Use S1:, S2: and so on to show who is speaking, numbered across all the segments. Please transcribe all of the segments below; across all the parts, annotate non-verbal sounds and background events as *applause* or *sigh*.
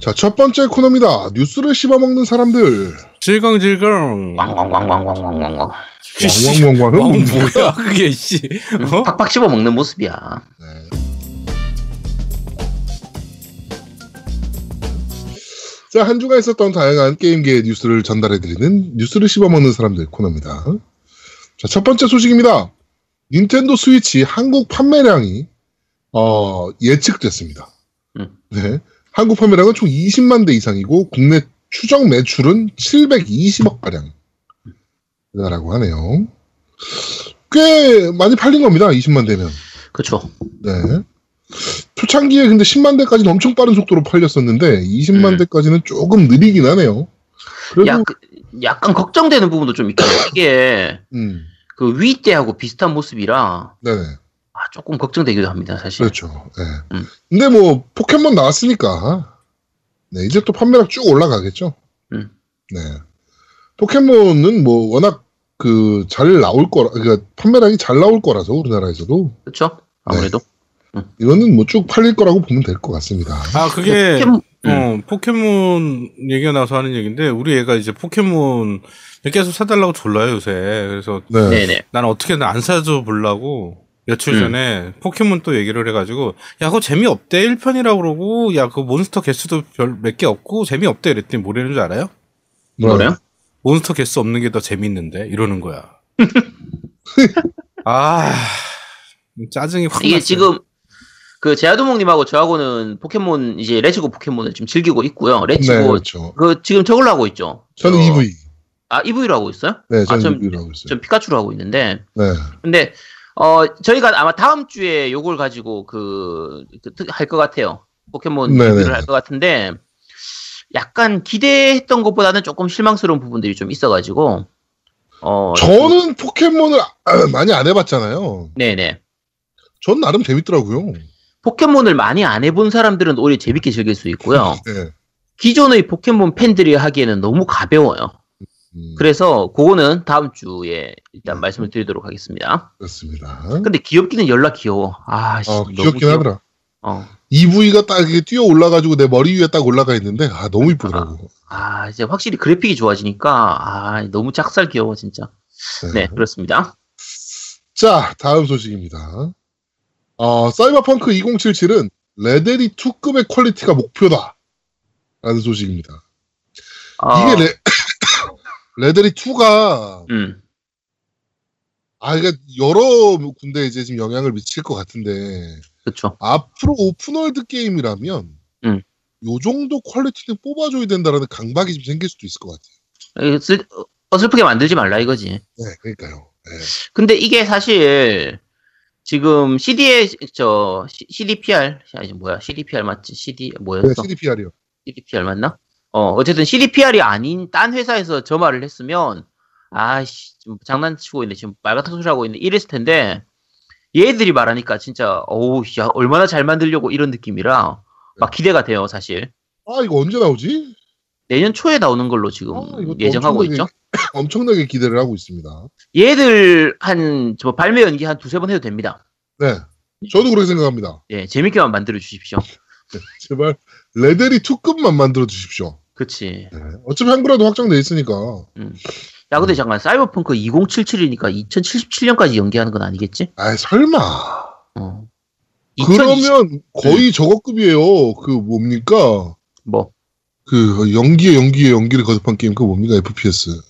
S1: 자, 첫 번째 코너입니다. 뉴스를 씹어먹는 사람들.
S2: 질겅질겅.
S3: 왕왕왕왕왕왕왕왕.
S1: 왕왕왕왕은?
S2: 뭐야 그게 씨. 어?
S3: 팍팍 씹어 먹는 모습이야.
S1: 네. 자, 한 주간 있었던 다양한 게임계의 뉴스를 전달해드리는 뉴스를 씹어먹는 사람들 코너입니다. 자, 첫 번째 소식입니다. 닌텐도 스위치 한국 판매량이, 어, 예측됐습니다.
S3: 음.
S1: 네. 한국 판매량은 총 20만 대 이상이고, 국내 추정 매출은 720억 가량. 라고 하네요. 꽤 많이 팔린 겁니다. 20만 대면.
S3: 그쵸.
S1: 네. 초창기에 근데 10만 대까지는 엄청 빠른 속도로 팔렸었는데 20만
S3: 음.
S1: 대까지는 조금 느리긴 하네요. 그래도
S3: 약, 약간 걱정되는 부분도 좀 있긴 해요. 이게
S1: 음,
S3: 그위 때하고 비슷한 모습이라
S1: 네네
S3: 아, 조금 걱정되기도 합니다, 사실.
S1: 그렇죠. 네.
S3: 음.
S1: 근데 뭐 포켓몬 나왔으니까 네 이제 또 판매량 쭉 올라가겠죠.
S3: 음.
S1: 네. 포켓몬은 뭐 워낙 그 잘 나올 거라 그러니까 판매량이 잘 나올 거라서 우리나라에서도
S3: 그렇죠? 아무래도.
S1: 이거는 뭐 쭉 팔릴 거라고 보면 될 것 같습니다.
S2: 아 그게
S3: 포켓몬-
S2: 어, 포켓몬 얘기가 나와서 하는 얘기인데 우리 애가 이제 포켓몬 계속 사달라고 졸라요 요새. 그래서
S1: 네.
S3: 네네.
S2: 나는 어떻게든 안 사줘 보려고 며칠
S3: 음.
S2: 전에 포켓몬 또 얘기를 해가지고 야 그거 재미없대 1편이라고 그러고 야 그 몬스터 개수도 별 몇 개 없고 재미없대 이랬더니 뭐라는 줄 알아요?
S3: 뭐래요?
S2: 몬스터 개수 없는 게 더 재밌는데 이러는 거야. *laughs* 아 짜증이 확
S3: 이게
S2: 났어요.
S3: 지금 그 제아도목님하고 저하고는 포켓몬 이제 Let's Go 포켓몬을 지금 즐기고 있고요.
S1: 네,
S3: Let's Go
S1: 그렇죠.
S3: 그 지금 저걸로 하고 있죠.
S1: 저는
S3: 저-
S1: 이브이.
S3: 아 EV로 하고 있어요?
S1: 네,
S3: 아,
S1: 저는
S3: 전-
S1: EV로 하고 있어요.
S3: 전 피카츄로 하고 있는데
S1: 네.
S3: 근데 어 저희가 아마 다음 주에 요걸 가지고 그할 것 같아요. 포켓몬. 리뷰를 할 것 같은데 약간 기대했던 것보다는 조금 실망스러운 부분들이 좀 있어가지고 어
S1: 저는 포켓몬을 아, 많이 안 해봤잖아요.
S3: 네네
S1: 전 나름 재밌더라고요.
S3: 포켓몬을 많이 안 해본 사람들은 오히려 재밌게 즐길 수 있고요.
S1: 네.
S3: 기존의 포켓몬 팬들이 하기에는 너무 가벼워요.
S1: 음,
S3: 그래서 그거는 다음 주에 일단 말씀을 드리도록 하겠습니다.
S1: 그렇습니다.
S3: 근데 귀엽기는 열나 귀여워. 아, 씨,
S1: 어, 귀엽긴
S3: 귀여워.
S1: 하더라.
S3: 어.
S1: EV가 딱 이렇게 뛰어 올라가지고 내 머리 위에 딱 올라가 있는데, 아, 너무 이쁘더라고.
S3: 아, 이제 확실히 그래픽이 좋아지니까, 아, 너무 작살 귀여워, 진짜. 네, 그렇습니다.
S1: 자, 다음 소식입니다. 어, 사이버펑크 2077은 레데리 2급의 quality가 목표다. 라는 소식입니다.
S3: 아,
S1: 이게 레, 레데리 2가,
S3: 음,
S1: 아, 그러니까 여러 군데 이제 지금 영향을 미칠 것 같은데,
S3: 그쵸.
S1: 앞으로 open world 게임이라면,
S3: 음.
S1: 요 정도 quality는 뽑아줘야 된다라는 강박이 좀 생길 수도 있을 것 같아요.
S3: 에, 슬- 어설프게 만들지 말라 이거지.
S1: 네, 그러니까요. 네.
S3: 근데 이게 사실, 지금 CD에, 저, CDPR, 아니, 뭐야, CDPR 맞지? CD,
S1: 네,
S3: 뭐였어?
S1: CDPR이요.
S3: CDPR 맞나? 어, 어쨌든 CDPR이 아닌 딴 회사에서 저 말을 했으면, 아씨, 좀 장난치고 있네. 지금 말 같은 소리 하고 있네. 이랬을 텐데, 얘들이 말하니까 진짜, 어우, 야, 얼마나 잘 만들려고 이런 느낌이라, 막 기대가 돼요, 사실.
S1: 아, 이거 언제 나오지?
S3: 내년 초에 나오는 걸로 지금
S1: 아,
S3: 예정하고
S1: 엄청나게-
S3: 있죠. *laughs*
S1: 엄청나게 기대를 하고 있습니다.
S3: 얘들 한, 저 발매 연기 한 두세 번 해도 됩니다.
S1: 네. 저도 그렇게 생각합니다.
S3: 예, 재밌게만 만들어 주십시오.
S1: 제발, 레데리 2급만 만들어 주십시오.
S3: 그치.
S1: 네. 어차피 한글화도 확정돼 있으니까.
S3: 야, 근데 잠깐, 사이버펑크 2077이니까 2077년까지 연기하는 건 아니겠지?
S1: 아 설마.
S3: 어. 2020
S1: 그러면 거의 저거급이에요. 그 뭡니까?
S3: 뭐,
S1: 그 연기에 연기에 연기를 거듭한 게임 그 뭡니까? FPS.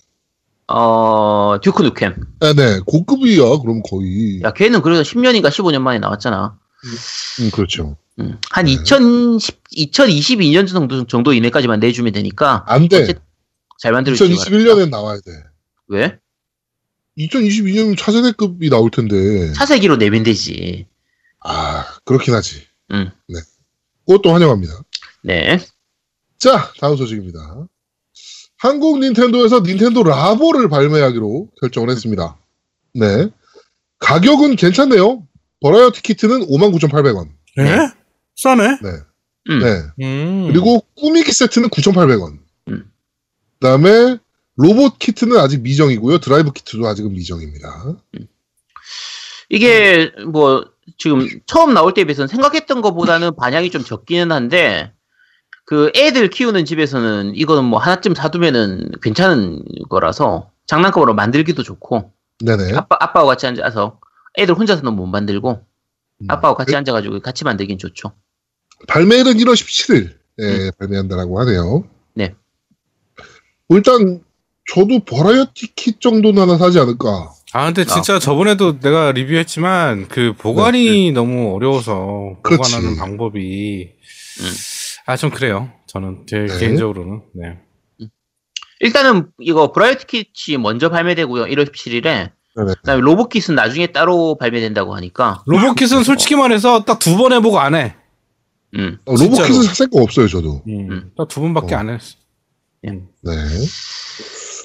S3: 어, 듀크 누캠.
S1: 아, 네. 고급이야. 그럼 거의.
S3: 야, 걔는 그래도 10년인가 15년 만에 나왔잖아.
S1: 음, 그렇죠.
S3: 음, 한
S1: 네.
S3: 2010, 2022년 정도, 정도 이내까지만 내주면 되니까.
S1: 안 돼.
S3: 잘 만들어주지
S1: 2021년엔 나와야 돼.
S3: 왜?
S1: 2022년이면 차세대급이 나올 텐데.
S3: 차세기로 내면 되지.
S1: 아, 그렇긴 하지.
S3: 음.
S1: 네. 그것도 환영합니다.
S3: 네.
S1: 자, 다음 소식입니다. 한국 닌텐도에서 닌텐도 라보를 발매하기로 결정을 했습니다. 네. 가격은 괜찮네요. 버라이어티 키트는 59,800원.
S2: 예?
S3: 네.
S2: 싸네.
S1: 네.
S3: 음.
S1: 네.
S2: 음.
S1: 그리고 꾸미기 세트는 9,800원.
S3: 음.
S1: 그다음에 로봇 키트는 아직 미정이고요. 드라이브 키트도 아직은 미정입니다.
S3: 이게, 뭐, 지금 처음 나올 때에 비해서는 생각했던 것보다는 반향이 좀 적기는 한데, 그 애들 키우는 집에서는 이거는 뭐 하나쯤 사두면은 괜찮은 거라서 장난감으로 만들기도 좋고
S1: 네네.
S3: 아빠 아빠와 같이 앉아서 애들 혼자서는 못 만들고
S1: 음.
S3: 아빠와 같이 앉아가지고 같이 만들긴 좋죠.
S1: 발매일은 1월 17일 에 발매한다라고 하네요.
S3: 네.
S1: 뭐 일단 저도 버라이어티 킷 정도는 하나 사지 않을까.
S2: 아 근데 진짜 저번에도 내가 리뷰했지만 그 보관이 너무 어려워서
S1: 네, 그렇지.
S2: 보관하는 방법이
S3: 음.
S2: 아좀 그래요. 저는 제
S1: 네.
S2: 개인적으로는 네.
S3: 일단은 이거 브라이어티 킷이 먼저 발매되고요. 1월 17일에.
S1: 네네.
S3: 그다음에 로봇킷은 나중에 따로 발매된다고 하니까.
S2: 로봇kit은 솔직히 말해서 딱 두 번 해보고 안 해.
S3: 음.
S1: 어,
S2: 진짜로.
S1: 로봇kit은 살거 없어요, 저도.
S3: 음.
S2: 딱두 번밖에
S1: 어.
S2: 안 했어. 음.
S1: 네.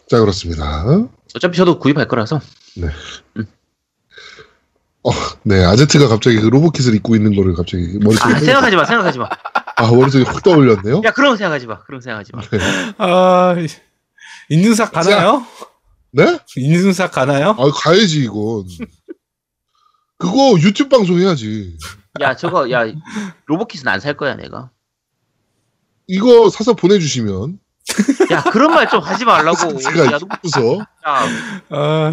S1: 자, 그렇습니다.
S3: 어차피 저도 구입할 거라서.
S1: 네, 아제트가 갑자기 그 로봇kit을 입고 있는 거를 갑자기 머릿속에,
S3: 아, 생각하지 마, 생각하지 마.
S1: 아, 머릿속에 확 떠올렸네요.
S3: 야, 그런 거 생각하지 마. 그런 거 생각하지 마.
S2: 아 인증삭 가나요?
S1: 네?
S2: 인증삭 가나요?
S1: 아, 가야지, 이건. 그거 유튜브 방송 해야지.
S3: 야, 저거, 야, 로봇킷은 안 살 거야, 내가.
S1: 이거 사서 보내주시면. *laughs*
S3: 야, 그런 말 좀 하지 말라고. *laughs*
S1: 제가
S3: 야,
S1: 웃어.
S3: 야,
S2: 아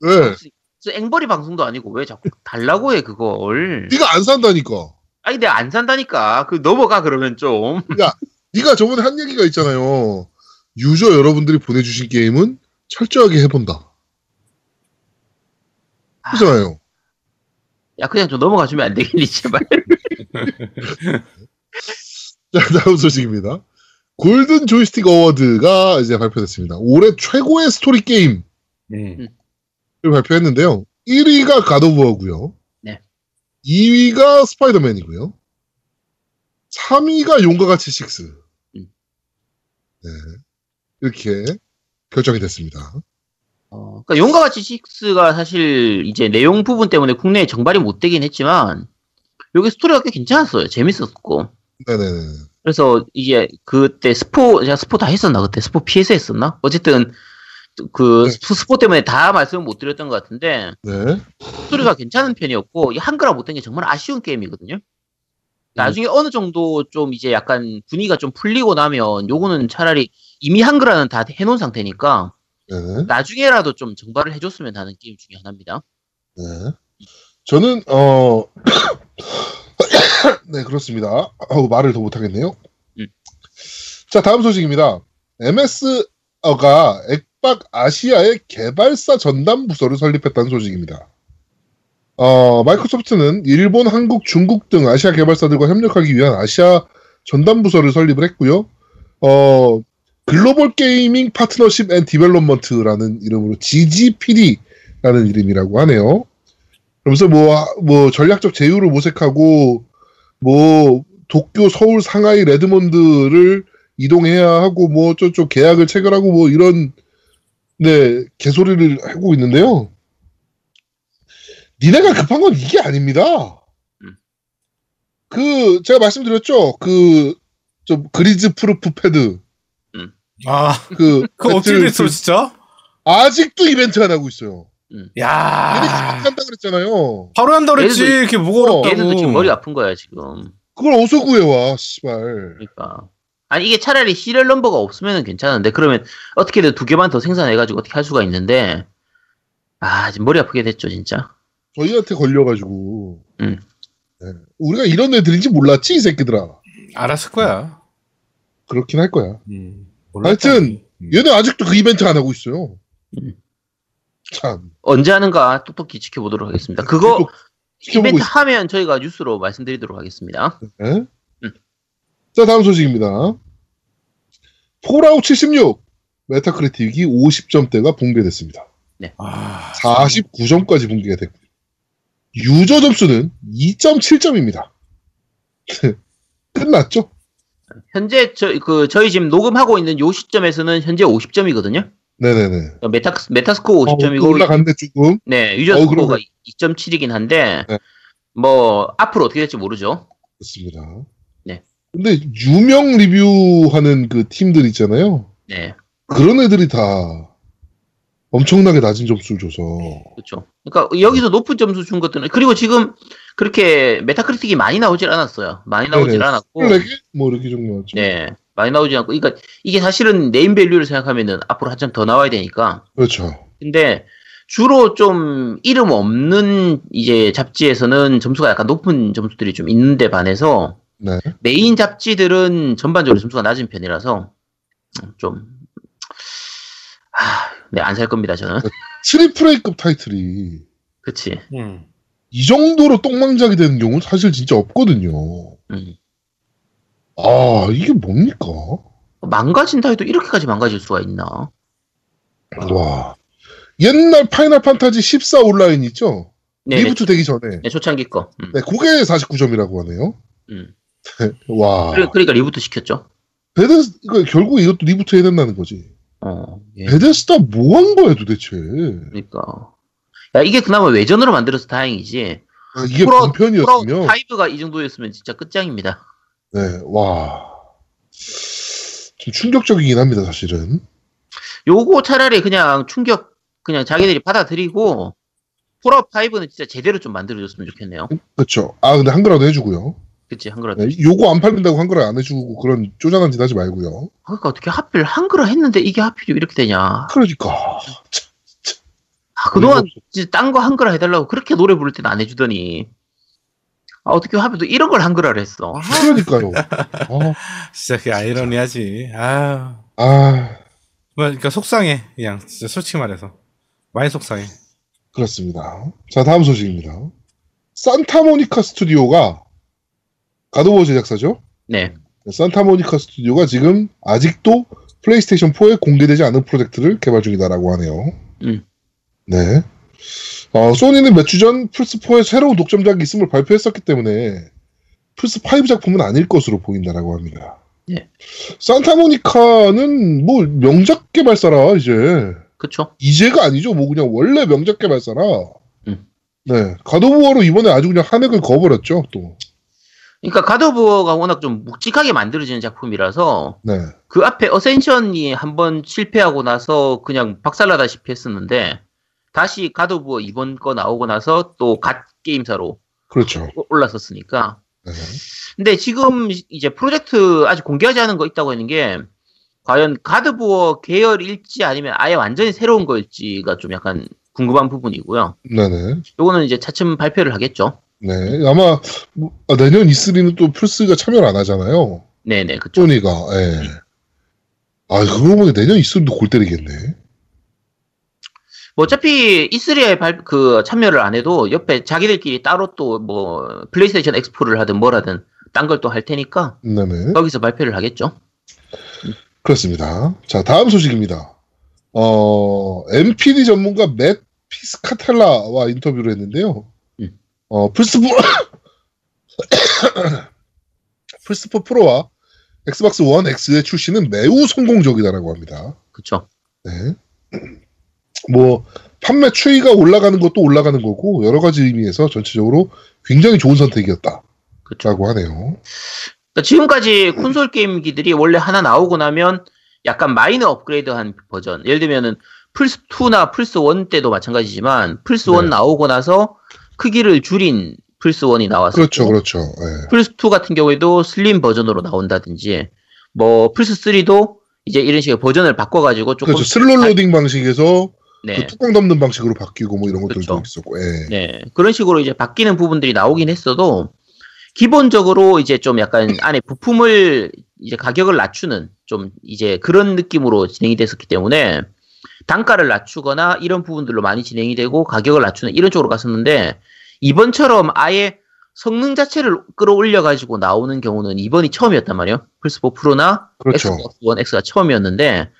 S1: 네.
S3: 저 앵벌이 방송도 아니고 왜 자꾸 달라고 해, 그걸.
S1: 네가 안 산다니까.
S3: 아니, 내가 안 산다니까. 그 넘어가, 그러면 좀.
S1: 네가 저번에 한 얘기가 있잖아요. 유저 여러분들이 보내주신 게임은 철저하게 해본다. 그잖아요.
S3: 야, 그냥 좀 넘어가 주면 안 되겠니, 제발. *laughs*
S1: 자, 다음 소식입니다. 골든 조이스틱 어워드가 이제 발표됐습니다. 올해 최고의 스토리 게임을
S2: 음.
S1: 발표했는데요. 1위가 가도부어고요.
S3: 네.
S1: 2위가 스파이더맨이고요. 3위가 용과 같이 6.
S3: 음.
S1: 네. 이렇게 결정이 됐습니다.
S3: 어, 그러니까 용과 같이 6가 사실 이제 내용 부분 때문에 국내에 정발이 못 되긴 했지만, 여기 스토리가 꽤 괜찮았어요. 재밌었고.
S1: 네네네.
S3: 그래서 이제 그때 스포, 제가 스포 다 했었나? 그때 스포 피해서 했었나? 어쨌든 그
S1: 네.
S3: 스포, 때문에 다 말씀을 못 드렸던 것 같은데,
S1: 네.
S3: 스토리가 괜찮은 편이었고, 이 한글화 못된 게 정말 아쉬운 게임이거든요. 나중에 어느 정도 좀 이제 약간 분위기가 좀 풀리고 나면 요거는 차라리 이미 한글화는 다 해놓은 상태니까
S1: 네.
S3: 나중에라도 좀 정발을 해줬으면 하는 게임 중에 하나입니다.
S1: 네. 저는 어 *coughs* 네, 그렇습니다. 아우, 말을 더 못하겠네요.
S3: 음.
S1: 자, 다음 소식입니다. MS가 액박 아시아의 개발사 전담 부서를 설립했다는 소식입니다. 어, 마이크로소프트는 일본, 한국, 중국 등 아시아 개발사들과 협력하기 위한 아시아 전담 부서를 설립을 했고요. 어, Global Gaming Partnership and Development라는 이름으로 GGPD라는 이름이라고 하네요. 그러면서 뭐, 아, 뭐, 전략적 제휴를 모색하고, 뭐, 도쿄, 서울, 상하이, 레드몬드를 이동해야 하고, 뭐, 저쪽 계약을 체결하고, 뭐, 이런, 네, 개소리를 하고 있는데요. 니네가 급한 건 이게 아닙니다.
S3: 음.
S1: 그, 제가 말씀드렸죠. 그, 좀, grease proof 패드.
S2: 아
S1: 그,
S2: 그거 어떻게 됐어
S1: 그-
S2: 진짜?
S1: 아직도 이벤트 안 하고 있어요. 얘네
S2: 야
S1: 한다 그랬잖아요.
S2: 바로 한다 그랬지
S3: 얘네도-
S2: 이렇게 뭐가 어렵다고.
S3: 얘들도 지금 머리 아픈 거야 지금.
S1: 그걸 어디서 구해와, 씨발.
S3: 그러니까 아니 이게 차라리 시리얼 넘버가 없으면 괜찮은데 그러면 어떻게든 두 개만 더 생산해가지고 어떻게 할 수가 있는데 아 지금 머리 아프게 됐죠 진짜.
S1: 저희한테 걸려가지고.
S3: 음.
S1: 네. 우리가 이런 애들인지 몰랐지, 이 새끼들아.
S2: 알았을 거야.
S1: 그렇긴 할 거야.
S2: 음.
S1: 하여튼,
S2: 음.
S1: 얘는 아직도 그 이벤트 안 하고 있어요.
S3: 음.
S1: 참.
S3: 언제 하는가 똑똑히 지켜보도록 하겠습니다. 그거 이벤트
S1: 있
S3: 하면 저희가 뉴스로 말씀드리도록 하겠습니다.
S1: 네.
S3: 음.
S1: 자, 다음 소식입니다. 폴아웃 76 메타크리틱이 50점대가 붕괴됐습니다.
S2: 아,
S1: 49점까지 붕괴가 됐고요. 유저 점수는 2.7점입니다. *laughs* 끝났죠?
S3: 현재 저, 그 저희 지금 녹음하고 있는 요 시점에서는 현재 50점이거든요.
S1: 네네네.
S3: 메타 메타스코어
S1: 어, 또
S3: 50점이고
S1: 올라갔네, 조금.
S3: 네 유저
S1: 어,
S3: 스코어가
S1: 그러네.
S3: 2.7이긴 한데
S1: 네.
S3: 뭐 앞으로 어떻게 될지 모르죠.
S1: 그렇습니다.
S3: 네.
S1: 근데 유명 리뷰하는 그 팀들 있잖아요.
S3: 네.
S1: 그런 애들이 다 엄청나게 낮은 점수를 줘서
S3: 그렇죠. 그러니까 여기서 높은 점수 준 것들은 그리고 지금 그렇게 메타크리틱이 많이 나오질 않았어요. 많이 나오질
S1: 네네.
S3: 않았고
S1: 24개? 뭐 이렇게 정도 나왔죠.
S3: 네. 많이 나오지 않고 그러니까 이게 사실은 name value를 생각하면은 앞으로 한참 더 나와야 되니까
S1: 그렇죠.
S3: 근데 주로 좀 이름 없는 이제 잡지에서는 점수가 약간 높은 점수들이 좀 있는데 반해서
S1: 네.
S3: 메인 잡지들은 전반적으로 점수가 낮은 편이라서 좀 아, 네, 안 살 겁니다, 저는. *laughs*
S1: triple A급 타이틀이
S3: 그치.
S2: 음.
S1: 이 정도로 똥망작이 되는 경우는 사실 진짜 없거든요.
S3: 음.
S1: 아, 이게 뭡니까?
S3: 망가진다 해도 이렇게까지 망가질 수가 있나?
S1: 와. 옛날 파이널 판타지 14 온라인 있죠?
S3: 네,
S1: reboot 되기 전에.
S3: 네, 초창기 거. 음,
S1: 네, 그게 49점이라고 하네요.
S3: 음. *laughs*
S1: 와.
S3: 그러니까 reboot 시켰죠.
S1: 베데스, 이거 결국 이것도 reboot 해야 된다는 거지.
S3: 어, 예.
S1: 베데스다 뭐 한 거야 도대체.
S3: 그러니까. 야, 이게 그나마 외전으로 만들어서 다행이지.
S1: 아, 이게
S3: 프로-
S1: 본편이었으면.
S3: 5가 이 정도였으면 진짜 끝장입니다.
S1: 네, 와. 좀 충격적이긴 합니다, 사실은.
S3: 요거 차라리 그냥 충격, 그냥 자기들이 받아들이고, 폴아웃 5는 진짜 제대로 좀 만들어줬으면 좋겠네요.
S1: 그렇죠. 아, 근데 한글화도 해주고요.
S3: 그치, 한글화.
S1: 네, 요거 안 팔린다고 한글화 안 해주고 그런 쪼잔한 짓 하지 말고요.
S3: 그러니까 어떻게 하필 한글화 했는데 이게 하필 이렇게 되냐.
S1: 그러니까. 참,
S3: 아, 그동안 진짜 딴거 한글화 해달라고 그렇게 노래 부를 때는 안 해주더니. 아, 어떻게 하필 또 이런 걸 한글화를 했어. *laughs* 아,
S1: 그러니까요. 아,
S2: 진짜 그 아이러니하지. 아,
S1: 아,
S2: 그러니까 속상해. 그냥 진짜 솔직히 말해서 많이 속상해.
S1: 그렇습니다. 자, 다음 소식입니다. 산타모니카 스튜디오가 God of War 제작사죠?
S3: 네.
S1: 산타모니카 스튜디오가 지금 아직도 플레이스테이션 4에 공개되지 않은 프로젝트를 개발 중이다라고 하네요.
S3: 음.
S1: 네. 어, 소니는 몇 주 전 플스4에 새로운 독점작이 있음을 발표했었기 때문에 플스5 작품은 아닐 것으로 보인다라고 합니다.
S3: 예.
S1: 산타모니카는 뭐 명작 개발사라 이제
S3: 그쵸.
S1: 이제가 아니죠. 뭐 그냥 원래 명작 개발사라.
S3: 음.
S1: 네. God of War로 이번에 아주 그냥 한 획을 그어버렸죠. 또.
S3: 그러니까 God of가 워낙 좀 묵직하게 만들어지는 작품이라서
S1: 네.
S3: 그 앞에 어센션이 한번 실패하고 나서 그냥 박살나다시피 했었는데 다시 God of 이번 거 나오고 나서 또 갓 게임사로
S1: 그렇죠.
S3: 올라섰으니까
S1: 네.
S3: 근데 지금 이제 프로젝트 아직 공개하지 않은 거 있다고 하는 게 과연 God of War 계열일지 아니면 아예 완전히 새로운 거일지가 좀 약간 궁금한 부분이고요.
S1: 네네.
S3: 요거는 이제 차츰 발표를 하겠죠.
S1: 네. 아마 뭐, 아, 내년 E3는 또 플스가 참여를 안 하잖아요.
S3: 네네, 그쵸.
S1: 소니가. 예. 아, 그러고 보니 내년 E3도 골 때리겠네.
S3: 뭐 어차피 E3에 발, 그 참여를 안 해도 옆에 자기들끼리 따로 또 뭐 플레이스테이션 엑스포를 하든 뭘 하든 딴 걸 또 할 테니까
S1: 네네.
S3: 거기서 발표를 하겠죠.
S1: 그렇습니다. 자, 다음 소식입니다. 어, NPD 전문가 맷 피스카텔라와 인터뷰를 했는데요.
S3: 음.
S1: 어, 플스4, *coughs* 플스4 프로와 엑스박스 원 X의 출시는 매우 성공적이다라고 합니다.
S3: 그쵸.
S1: 네. *clears throat* 뭐, 판매 추이가 올라가는 것도 올라가는 거고, 여러 가지 의미에서 전체적으로 굉장히 좋은 선택이었다라고
S3: 그쵸.
S1: 하네요.
S3: 그러니까 지금까지 콘솔 게임기들이 원래 하나 나오고 나면 약간 마이너 업그레이드한 버전. 예를 들면은 플스 2나 플스 1 때도 마찬가지지만 플스 1
S1: 네.
S3: 나오고 나서 크기를 줄인 플스 1이 나왔었고
S1: 그렇죠, 그렇죠. 예.
S3: 플스 2 같은 경우에도 슬림 버전으로 나온다든지 뭐 플스 3도 이제 이런 식의 버전을 바꿔가지고 조금
S1: 그렇죠. slot loading 방식에서
S3: 네,
S1: 그 뚜껑 덮는 방식으로 바뀌고 뭐 이런 것들도
S3: 그렇죠.
S1: 있었고, 예.
S3: 네 그런 식으로 이제 바뀌는 부분들이 나오긴 했어도 기본적으로 이제 좀 약간 안에 부품을 이제 가격을 낮추는 좀 이제 그런 느낌으로 진행이 됐었기 때문에 단가를 낮추거나 이런 부분들로 많이 진행이 되고 가격을 낮추는 이런 쪽으로 갔었는데 이번처럼 아예 성능 자체를 끌어올려 가지고 나오는 경우는 이번이 처음이었단 말이에요. 플스4 프로나
S1: 그렇죠.
S3: 엑스박스 원 X가 처음이었는데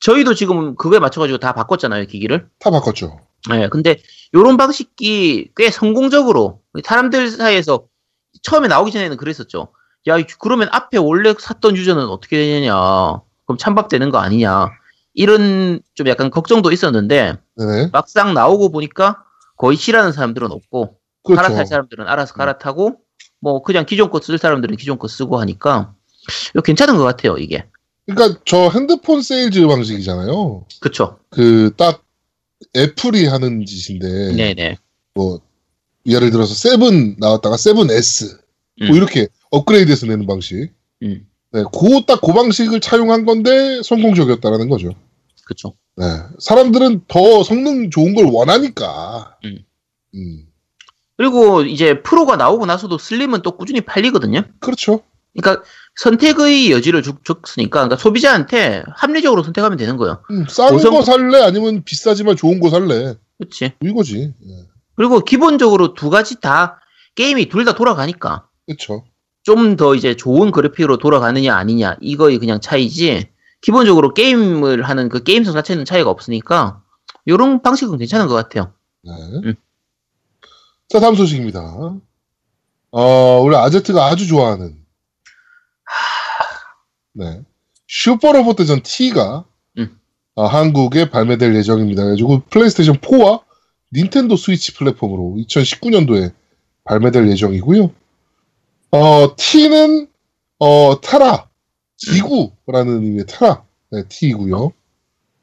S3: 저희도 지금 그거에 맞춰 가지고 다 바꿨잖아요 기기를.
S1: 다 바꿨죠.
S3: 네, 근데 요런 방식이 꽤 성공적으로 사람들 사이에서 처음에 나오기 전에는 그랬었죠. 야, 그러면 앞에 원래 샀던 유저는 어떻게 되느냐. 그럼 찬밥 되는 거 아니냐. 이런 좀 약간 걱정도 있었는데
S1: 네네.
S3: 막상 나오고 보니까 거의 싫어하는 사람들은 없고
S1: 그렇죠.
S3: 갈아탈 사람들은 알아서 갈아타고 뭐 그냥 기존 거 쓸 사람들은 기존 거 쓰고 하니까 이거 괜찮은 것 같아요 이게.
S1: 그러니까 저 핸드폰 세일즈 방식이잖아요.
S3: 그쵸?
S1: 그딱 애플이 하는 짓인데
S3: 네네.
S1: 뭐 예를 들어서 세븐 나왔다가 세븐 S 뭐
S3: 음.
S1: 이렇게 업그레이드해서 내는 방식.
S3: 음.
S1: 네, 그딱그 그 방식을 차용한 건데 성공적이었다라는 거죠.
S3: 그쵸.
S1: 네, 사람들은 더 성능 좋은 걸 원하니까.
S3: 음.
S1: 음,
S3: 그리고 이제 프로가 나오고 나서도 슬림은 또 꾸준히 팔리거든요.
S1: 그렇죠.
S3: 그러니까 선택의 여지를 주, 줬으니까 그러니까 소비자한테 합리적으로 선택하면 되는 거예요.
S1: 음, 싼
S3: 우선-
S1: 거 살래 아니면 비싸지만 좋은 거 살래
S3: 그렇지.
S1: 이거지. 네,
S3: 그리고 기본적으로 두 가지 다 게임이 둘 다 돌아가니까
S1: 그렇죠.
S3: 좀 더 이제 좋은 그래픽으로 돌아가느냐 아니냐 이거의 그냥 차이지 기본적으로 게임을 하는 그 게임성 자체는 차이가 없으니까 이런 방식은 괜찮은 것 같아요.
S1: 네.
S3: 음.
S1: 자 다음 소식입니다. 어, 우리 아제트가 아주 좋아하는 네 슈퍼로봇 대전 T가
S3: 음.
S1: 어, 한국에 발매될 예정입니다. 그래가지고 플레이스테이션 4와 닌텐도 스위치 플랫폼으로 2019년도에 발매될 예정이고요. 어, T는 어, 타라 지구라는 의미의 타라 네, T이고요.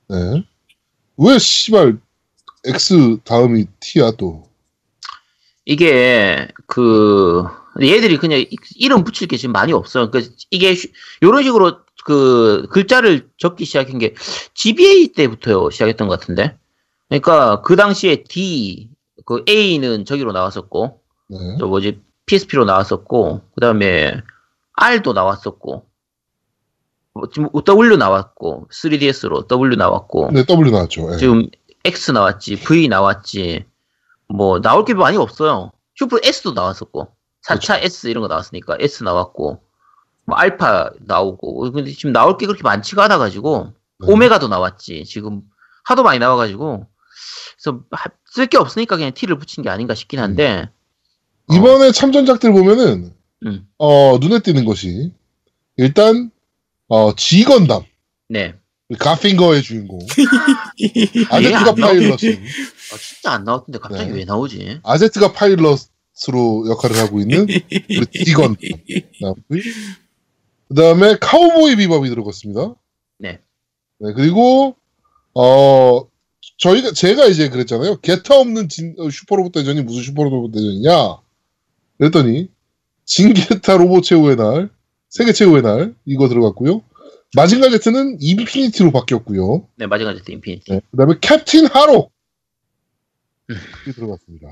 S1: 네. 왜 씨발 X 다음이 T야 또?
S3: 이게 그 얘들이 그냥 이- 이름 붙일 게 지금 많이 없어. 그 이게 슈- 이런 식으로 그 글자를 적기 시작한 게 GBA 때부터 시작했던 것 같은데. 그러니까 그 당시에 D 그 A는 저기로 나왔었고
S1: 네.
S3: 저 뭐지 PSP로 나왔었고 그 다음에 R도 나왔었고 뭐 지금 W 나왔고 3DS로 W 나왔고
S1: 네, W 나왔죠. 예.
S3: 지금 X 나왔지, V 나왔지, 뭐 나올 게 많이 없어요. 슈퍼 S도 나왔었고, 4차 S 이런 거 나왔으니까 S 나왔고, 뭐 알파 나오고, 근데 지금 나올 게 그렇게 많지가 않아 가지고
S1: 네.
S3: 오메가도 나왔지. 지금 하도 많이 나와 가지고 그래서 쓸 게 없으니까 그냥 T를 붙인 게 아닌가 싶긴 한데.
S1: 이번에 참전작들 보면은
S3: 음.
S1: 어, 눈에 띄는 것이 일단 어, G건담
S3: 네.
S1: 가핑거의 주인공 *laughs* 아제트가. 파일럿은
S3: 아, 진짜 안 나왔던데 갑자기
S1: 네.
S3: 왜 나오지?
S1: 아제트가 파일럿으로 역할을 하고 있는 우리 G건담 *laughs* 나왔고요. 그다음에 카우보이 비밥이 들어갔습니다.
S3: 네.
S1: 네, 그리고 어 저희가 제가 이제 그랬잖아요. 개타 없는 진, 어, 슈퍼로봇 대전이 무슨 슈퍼로봇 대전이냐? 그랬더니 진개타 로봇 최후의 날, 세계 최후의 날 이거 들어갔고요. 마징가 제트는 인피니티로 바뀌었고요.
S3: 네, 마지막 제트 인피니티.
S1: 네, 그다음에 캡틴 하록이 들어갔습니다.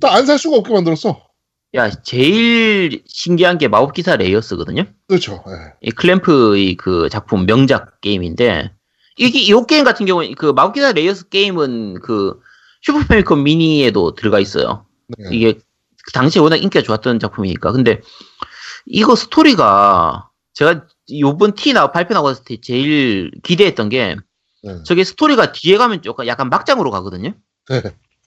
S1: 딱 안 살 수가 없게 만들었어.
S3: 야, 제일 신기한 게 마법기사 레이어스거든요.
S1: 그렇죠. 예.
S3: 이 클램프의 그 작품 명작 게임인데 이게 이 게임 같은 경우는 그 마법기사 레이어스 게임은 그 슈퍼 패미컴 미니에도 들어가 있어요.
S1: 네.
S3: 이게 그 당시에 워낙 인기가 좋았던 작품이니까. 근데 이거 스토리가 제가 요번 티나 발표 나고 났을 때 제일 기대했던 게
S1: 네.
S3: 저게 스토리가 뒤에 가면 약간, 약간 막장으로 가거든요.
S1: 네.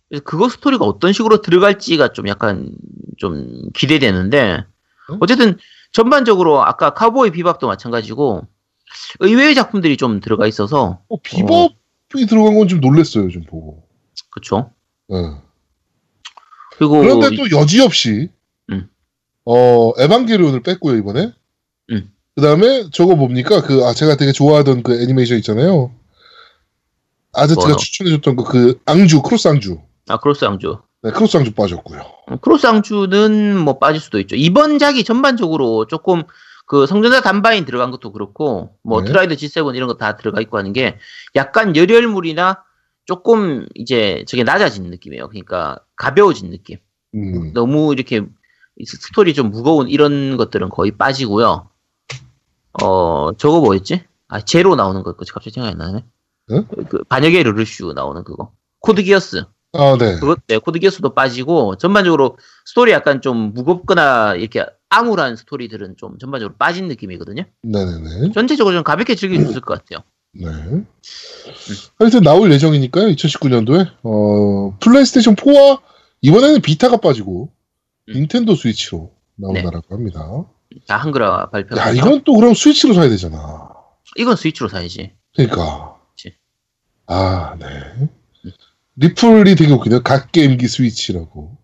S3: 그래서 그거 스토리가 어떤 식으로 들어갈지가 좀 약간 좀 기대되는데
S1: 응?
S3: 어쨌든 전반적으로 아까 카보이 비밥도 마찬가지고 의외의 작품들이 좀 들어가 있어서
S1: 어, 비법이 들어간 건 좀 놀랬어요. 좀 보고.
S3: 그쵸
S1: 예.
S3: 그리고
S1: 그런데 또 여지없이
S3: 음.
S1: 어 에반게리온을 뺐고요 이번에.
S3: 음.
S1: 그다음에 저거 뭡니까 그 아 제가 되게 좋아하던 그 애니메이션 있잖아요.
S3: 뭐요?
S1: 추천해줬던 그, 그 앙주 크로스 앙주.
S3: 아 크로스 앙주
S1: 네, 크로스 앙주 빠졌고요.
S3: 어, 크로스 앙주는 뭐 빠질 수도 있죠 이번 작이 전반적으로 조금 그 성전자 단바인 들어간 것도 그렇고 뭐
S1: 네.
S3: 트라이더 G7 이런 거 다 들어가 있고 하는 게 약간 열혈물이나 조금 이제 저게 낮아진 느낌이에요 그러니까 가벼워진 느낌
S1: 음.
S3: 너무 이렇게 스토리 좀 무거운 이런 것들은 거의 빠지고요. 어 저거 뭐였지? 아 제로 나오는 거 갑자기 생각이 안 나네.
S1: 응?
S3: 그 반역의 르르슈 나오는 그거. 코드 기어스.
S1: 아 네.
S3: 그것 네, 코드 기어스도 빠지고 전반적으로 스토리 약간 좀 무겁거나 이렇게 암울한 스토리들은 좀 전반적으로 빠진 느낌이거든요.
S1: 네네네.
S3: 전체적으로 좀 가볍게 즐길 수 있을 것 같아요.
S1: 네. 하여튼 나올 예정이니까요. 2019년도에 어 플레이스테이션 4와 이번에는 비타가 빠지고
S3: 음.
S1: 닌텐도 스위치로
S3: 네.
S1: 나온다라고 합니다.
S3: 자 한글화 발표.
S1: 야 이건 또 그럼 스위치로 사야 되잖아.
S3: 이건 스위치로 사야지.
S1: 그러니까.
S3: 그치.
S1: 아, 네. 리플이 되게 웃기네요. 갓게임기 스위치라고.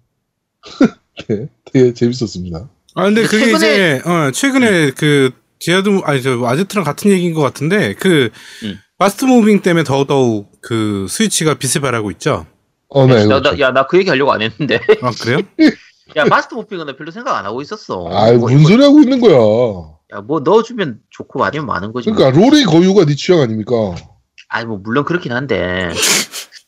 S1: *laughs* 네, 되게 재밌었습니다.
S2: 아 근데 그게
S3: 최근에-
S2: 이제 어, 최근에 그 제아도 아니 저 아제트랑 같은 얘기인 것 같은데 그
S3: 음.
S2: bust moving 때문에 더더욱 그 스위치가 빛을 발하고 있죠.
S1: 어, 네.
S3: 나,
S1: 그렇죠.
S3: 나, 야, 나 그 얘기 하려고 안 했는데.
S2: 아 그래요? *laughs*
S3: 야, bust morphing은 나 별로 생각 안 하고 있었어.
S1: 아이,
S3: 뭐,
S1: 무슨 소리 하고 있는 거야.
S3: 야, 뭐 넣어주면 좋고 아니면 마는 거지. 뭐.
S1: 그러니까 로리 거유가 네 취향 아닙니까?
S3: 아니, 뭐, 물론 그렇긴 한데.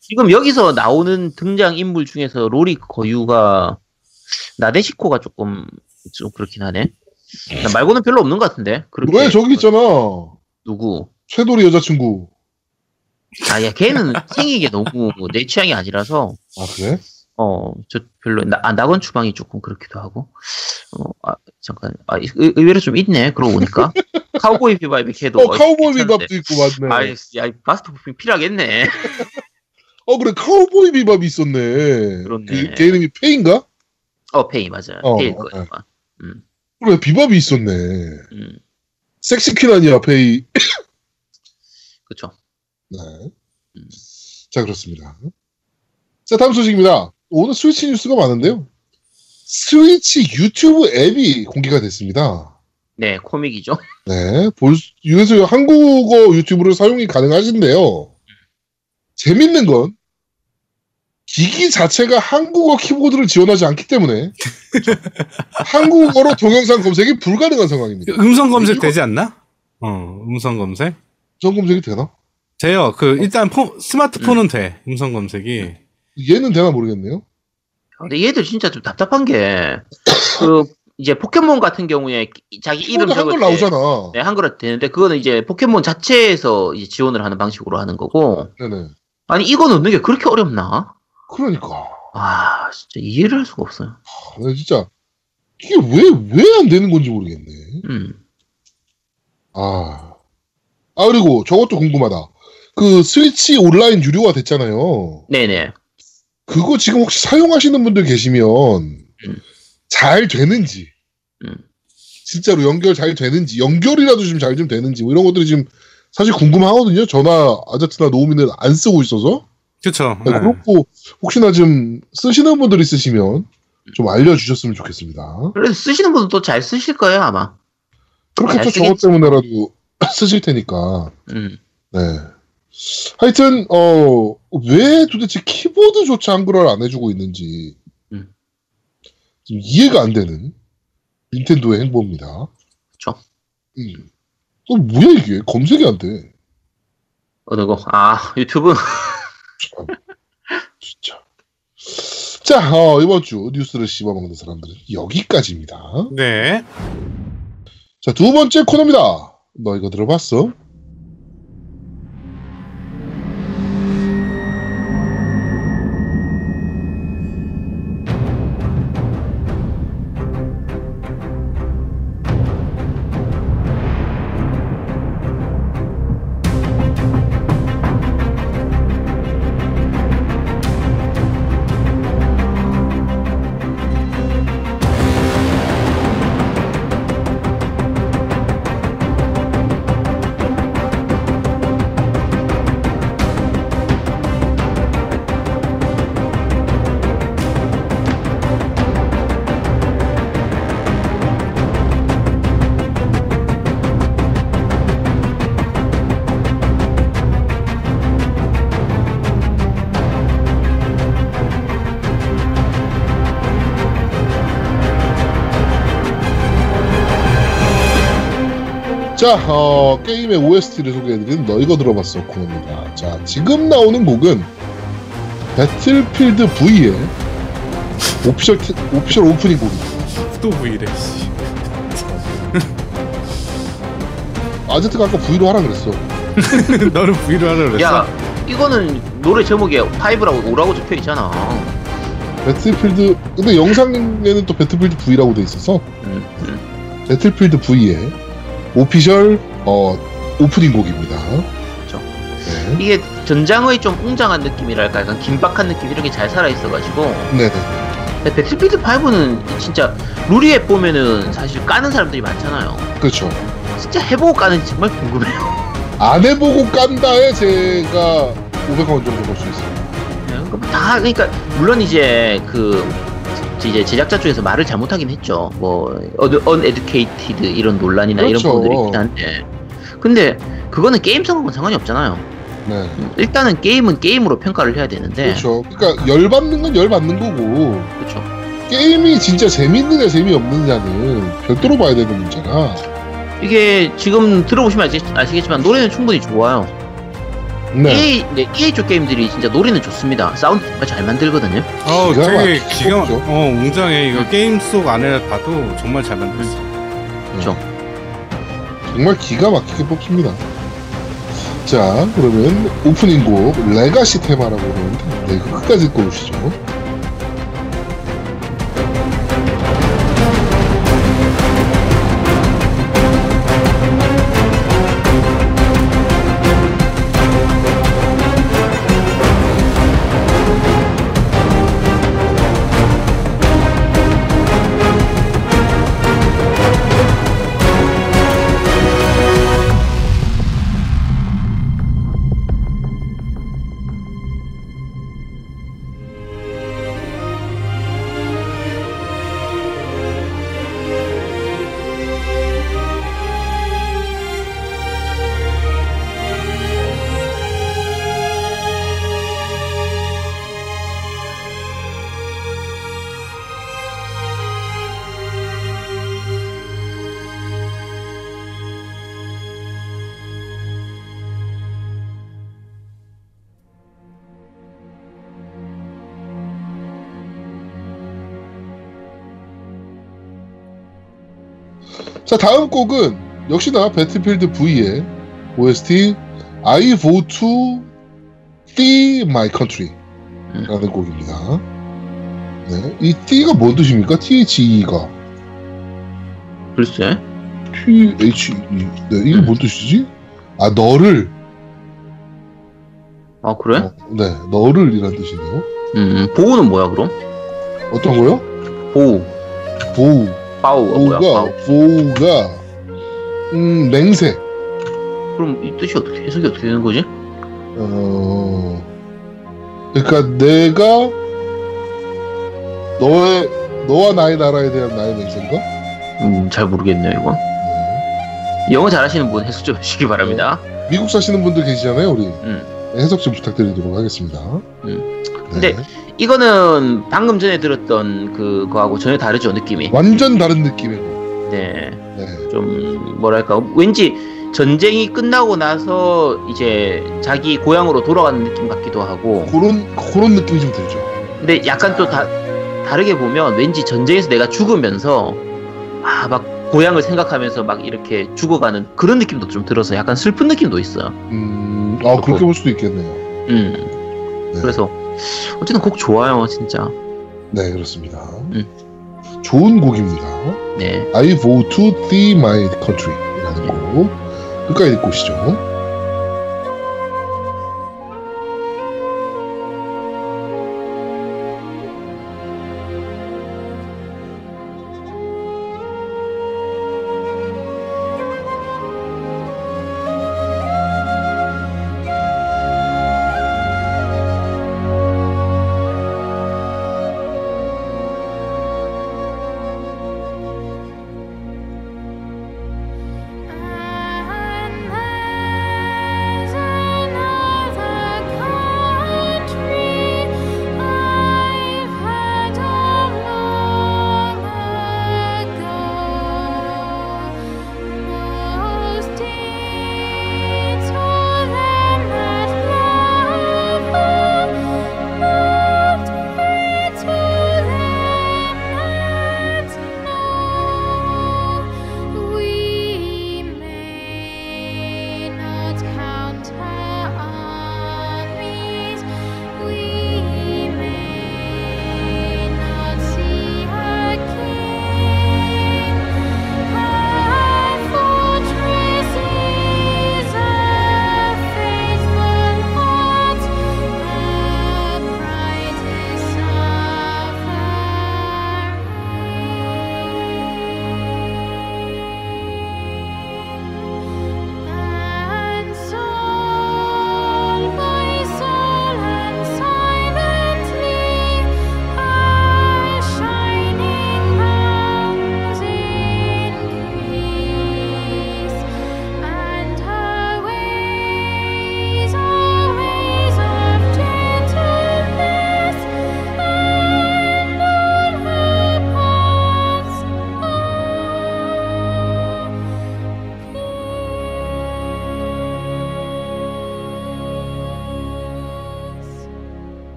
S3: 지금 여기서 나오는 등장 인물 중에서 로리 거유가 나데시코가 조금 좀 그렇긴 하네. 나 말고는 별로 없는 것 같은데. 그렇게
S1: 왜 저기 있잖아.
S3: 누구?
S1: 쇠돌이 여자친구.
S3: 아, 야, 걔는 *laughs* 생긴 게 너무 내 취향이 아니라서.
S1: 아 그래?
S3: 어, 저 별로 나, 아, 낙원 추방이 조금 그렇기도 하고. 어, 아, 잠깐. 아, 의, 의외로 좀 있네. 그러고 보니까. *laughs* 카우보이 비바이 걔도.
S1: 어 카우보이. 비밥도 있고 맞네.
S3: 아이, 야, 마스터 부핑 필요하겠네.
S1: 어 그래 카우보이 비밥이 있었네.
S3: 그렇네.
S1: 그, 걔 이름이 페인가?
S3: 어, 페이 맞아.
S1: 어,
S3: 페일
S1: 어,
S3: 거야.
S1: 그래 비밥이 있었네.
S3: 음,
S1: 섹시퀸 아니야 페이.
S3: 그쵸.
S1: 네.
S3: 음.
S1: 자 그렇습니다. 자 다음 소식입니다. 오늘 스위치 뉴스가 많은데요. 스위치 유튜브 앱이 공개가 됐습니다.
S3: 네, 코믹이죠. *laughs*
S1: 네, 볼, 수- 여기서 한국어 유튜브를 사용이 가능하신데요. 재밌는 건 기기 자체가 한국어 키보드를 지원하지 않기 때문에 *laughs* 한국어로 동영상 검색이 불가능한 상황입니다.
S2: 음성 검색 되지 않나? 어 음성 검색.
S1: 전 검색이 되나?
S2: 돼요. 그 일단 폰- 스마트폰은 돼. 음성 검색이.
S1: 얘는 되나 모르겠네요.
S3: 근데 얘들 진짜 좀 답답한 게, 그, 이제 포켓몬 같은 경우에 자기 이름
S1: 한글
S3: 적을 때
S1: 나오잖아.
S3: 네, 한글화 되는데 그거는 이제 포켓몬 자체에서 이제 지원을 하는 방식으로 하는 거고
S1: 네네.
S3: 아니 이거 넣는 게 그렇게 어렵나?
S1: 그러니까.
S3: 아 진짜 이해를 할 수가 없어요.
S1: 아, 나 진짜 이게 왜 왜 안 되는 건지 모르겠네.
S3: 음.
S1: 아. 아 그리고 저것도 궁금하다. 그 스위치 온라인 유료화 됐잖아요.
S3: 네네.
S1: 그거 지금 혹시 사용하시는 분들 계시면 잘 되는지
S3: 음.
S1: 진짜로 연결 잘 되는지 연결이라도 좀잘좀 되는지 뭐 이런 것들이 지금 사실 궁금하거든요. 전화 아제트나 노우미는 안 쓰고 있어서
S2: 그쵸.
S1: 네,
S2: 네.
S1: 그렇고 혹시나 좀 쓰시는 분들 있으시면 좀 알려주셨으면 좋겠습니다.
S3: 그래서 쓰시는 분도 또 잘 쓰실 거예요 아마.
S1: 그렇겠죠.
S3: 잘
S1: 저것. 때문에라도 *laughs* 쓰실 테니까.
S3: 음.
S1: 네. 하여튼 어 왜 도대체 키보드조차 한글화를 안 해주고 있는지
S3: 음.
S1: 좀 이해가 안 되는 닌텐도의 행보입니다.
S3: 그쵸.
S1: 음. 또 뭐야 이게 검색이 안 돼.
S3: 어느 거? 아 유튜브. *laughs*
S1: 참, *laughs* 진짜. 자 어, 이번 주 뉴스를 씹어먹는 사람들은 여기까지입니다.
S2: 네.
S1: 자 두 번째 코너입니다. 너 이거 들어봤어? 자, 어, 게임의 OST를 소개해드린 너 이거 들어봤어 코너입니다. 자, 지금 나오는 곡은 배틀필드 V의 official, 티- official 오프닝 곡입니다.
S2: 또 V래. 씨. *laughs*
S1: 아제트가 아까 V로 하라 그랬어. *laughs*
S2: 너는 V로 하라 그랬어.
S3: 야 이거는 노래 제목에 5라고 5라고 적혀 있잖아.
S1: 배틀필드, 근데 영상에는 또 배틀필드 V라고 돼 있어서
S3: 음, 음.
S1: 배틀필드 V의 오피셜, 어, 오프닝 곡입니다.
S3: 그쵸.
S1: 네.
S3: 이게 전장의 좀 웅장한 느낌이랄까 약간 긴박한 느낌 이런 게 잘 살아 있어가지고
S1: 네네.
S3: 배틀필드 5는 진짜 루리에 보면은 사실 까는 사람들이 많잖아요.
S1: 그렇죠.
S3: 진짜 해보고 까는지 정말 궁금해요.
S1: 안 해보고 깐다에 제가 500원 정도 벌 수 있어요.
S3: 그러니까 다 그러니까 물론 이제 그 이제 제작자 쪽에서 말을 잘못하긴 했죠. 뭐 uneducated 이런 논란이나
S1: 그렇죠.
S3: 이런 부분들이 있긴 한데 근데 그거는 게임성하고는 상관이 없잖아요.
S1: 네.
S3: 일단은 게임은 게임으로 평가를 해야 되는데.
S1: 그렇죠. 그러니까 열받는 건 열받는 거고
S3: 그렇죠.
S1: 게임이 진짜 재밌느냐 재미없느냐는 별도로 봐야 되는 문제라.
S3: 이게 지금 들어보시면 아시, 아시겠지만 노래는 충분히 좋아요.
S1: 네.
S3: EA, 네, EA 쪽 게임들이 진짜 노래는 좋습니다. 사운드 정말 잘 만들거든요.
S2: 어,
S1: 기가
S2: 되게
S1: 막히죠.
S2: 기가 막- 어 웅장해 이거 게임 속 안에 봐도 정말 잘 만들었어.
S3: 그렇죠.
S1: 정말 기가 막히게 뽑힙니다. 자, 그러면 오프닝 곡 레가시 테마라고 그러는데 네, 이거 끝까지 듣고 오시죠. 다음 곡은 역시나 배틀필드 V의 OST I vote to Fee My Country 라는 곡입니다. 네, 이 T가 뭔 뜻입니까? THE가
S3: 글쎄.
S1: THE 네, 이게 뭔 뜻이지? 아, 너를
S3: 아, 그래?
S1: 어, 네, 너를 이란 뜻이네요.
S3: 음, 보우는 뭐야, 그럼?
S1: 어떤 거요?
S3: 보우.
S1: 보우.
S3: 파우가 뭐야,
S1: 보우가,
S3: 파우.
S1: 보우가, 음, 맹세.
S3: 그럼 이 뜻이 어떻게, 해석이 어떻게 되는 거지?
S1: 어, 그러니까 내가 너의, 너와 나의 나라에 대한 나의 맹세인가?
S3: 음, 잘 모르겠네요, 이거.
S1: 네.
S3: 영어 잘하시는 분 해석 좀 해주시기 바랍니다.
S1: 미국 사시는 분들 계시잖아요, 우리.
S3: 음.
S1: 해석 좀 부탁드리도록 하겠습니다.
S3: 음.
S1: 네.
S3: 근데 이거는 방금 전에 들었던 그거하고 전혀 다르죠, 느낌이.
S1: 완전 다른 느낌이고.
S3: 네.
S1: 네.
S3: 좀, 뭐랄까, 왠지 전쟁이 끝나고 나서 이제 자기 고향으로 돌아가는 느낌 같기도 하고.
S1: 그런, 그런 느낌이 좀 들죠.
S3: 근데 약간 또 다, 다르게 보면 왠지 전쟁에서 내가 죽으면서 아, 막 고향을 생각하면서 막 이렇게 죽어가는 그런 느낌도 좀 들어서 약간 슬픈 느낌도 있어요.
S1: 음, 아, 그렇게 볼 수도 있겠네요.
S3: 음.
S1: 네.
S3: 그래서 어쨌든 곡 좋아요, 진짜.
S1: 네, 그렇습니다.
S3: 음.
S1: 좋은 곡입니다.
S3: 네.
S1: I vote to the my country 이라는 곡. 끝까지 듣고 오시죠.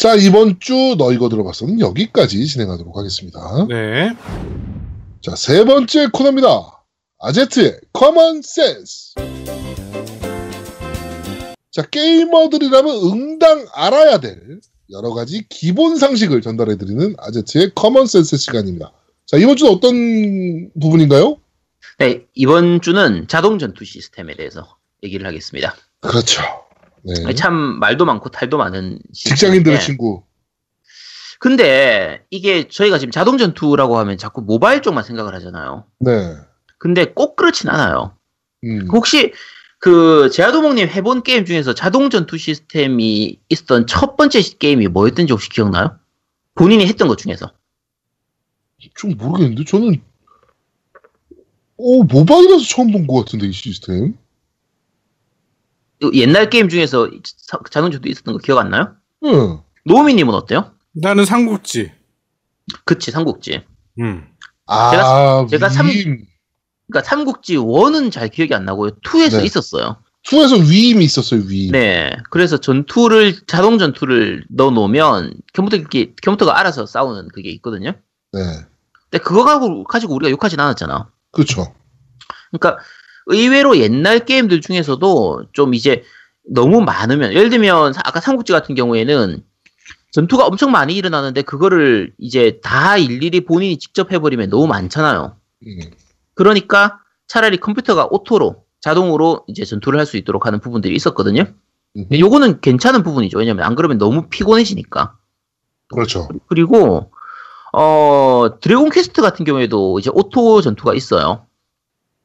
S1: 자, 이번 주 너 이거 들어봤어는 여기까지 진행하도록 하겠습니다.
S2: 네.
S1: 자, 세 번째 코너입니다. 아제트의 common sense. 자, 게이머들이라면 응당 알아야 될 여러 가지 기본 상식을 전달해 드리는 아제트의 common sense 시간입니다. 자, 이번 주는 어떤 부분인가요?
S3: 네, 이번 주는 자동 전투 시스템에 대해서 얘기를 하겠습니다.
S1: 그렇죠. 네.
S3: 참 말도 많고 탈도 많은
S1: 직장인들의 친구.
S3: 근데 이게 저희가 지금 자동 전투라고 하면 자꾸 모바일 쪽만 생각을 하잖아요.
S1: 네.
S3: 근데 꼭 그렇진 않아요.
S1: 음.
S3: 혹시 그 제아도목님 해본 게임 중에서 자동 전투 시스템이 있었던 첫 번째 시- 게임이 뭐였던지 혹시 기억나요? 본인이 했던 것 중에서.
S1: 좀 모르겠는데 저는 오 모바일에서 처음 본 것 같은데 이 시스템.
S3: 그 옛날 게임 중에서 자- 자동 전투 있었던 거 기억 안 나요?
S1: 응.
S3: 노미님은 어때요?
S2: 나는 삼국지.
S3: 그치 삼국지.
S2: 음.
S1: 아
S3: 제가- 제가 삼-
S1: 위임.
S3: 그러니까 삼국지 1은 잘 기억이 안 나고요. 2에서
S1: 네.
S3: 있었어요.
S1: 2에서 위임이 있었어요 위임.
S3: 네. 그래서 전투를 자동 전투를 넣어 놓으면 컴퓨터 이렇게 컴퓨터가 알아서 싸우는 그게 있거든요.
S1: 네.
S3: 근데 그거 가지고 가지고 우리가 욕하진 않았잖아.
S1: 그렇죠.
S3: 그러니까 의외로 옛날 게임들 중에서도 좀 이제 너무 많으면 예를 들면 사- 아까 삼국지 같은 경우에는 전투가 엄청 많이 일어나는데 그거를 이제 다 일일이 본인이 직접 해버리면 너무 많잖아요.
S1: 음.
S3: 그러니까 차라리 컴퓨터가 auto로 자동으로 이제 전투를 할 수 있도록 하는 부분들이 있었거든요. 근데 요거는 괜찮은 부분이죠. 왜냐면 안 그러면 너무 피곤해지니까.
S1: 그렇죠.
S3: 그리고 어 드래곤 퀘스트 같은 경우에도 이제 auto 전투가 있어요.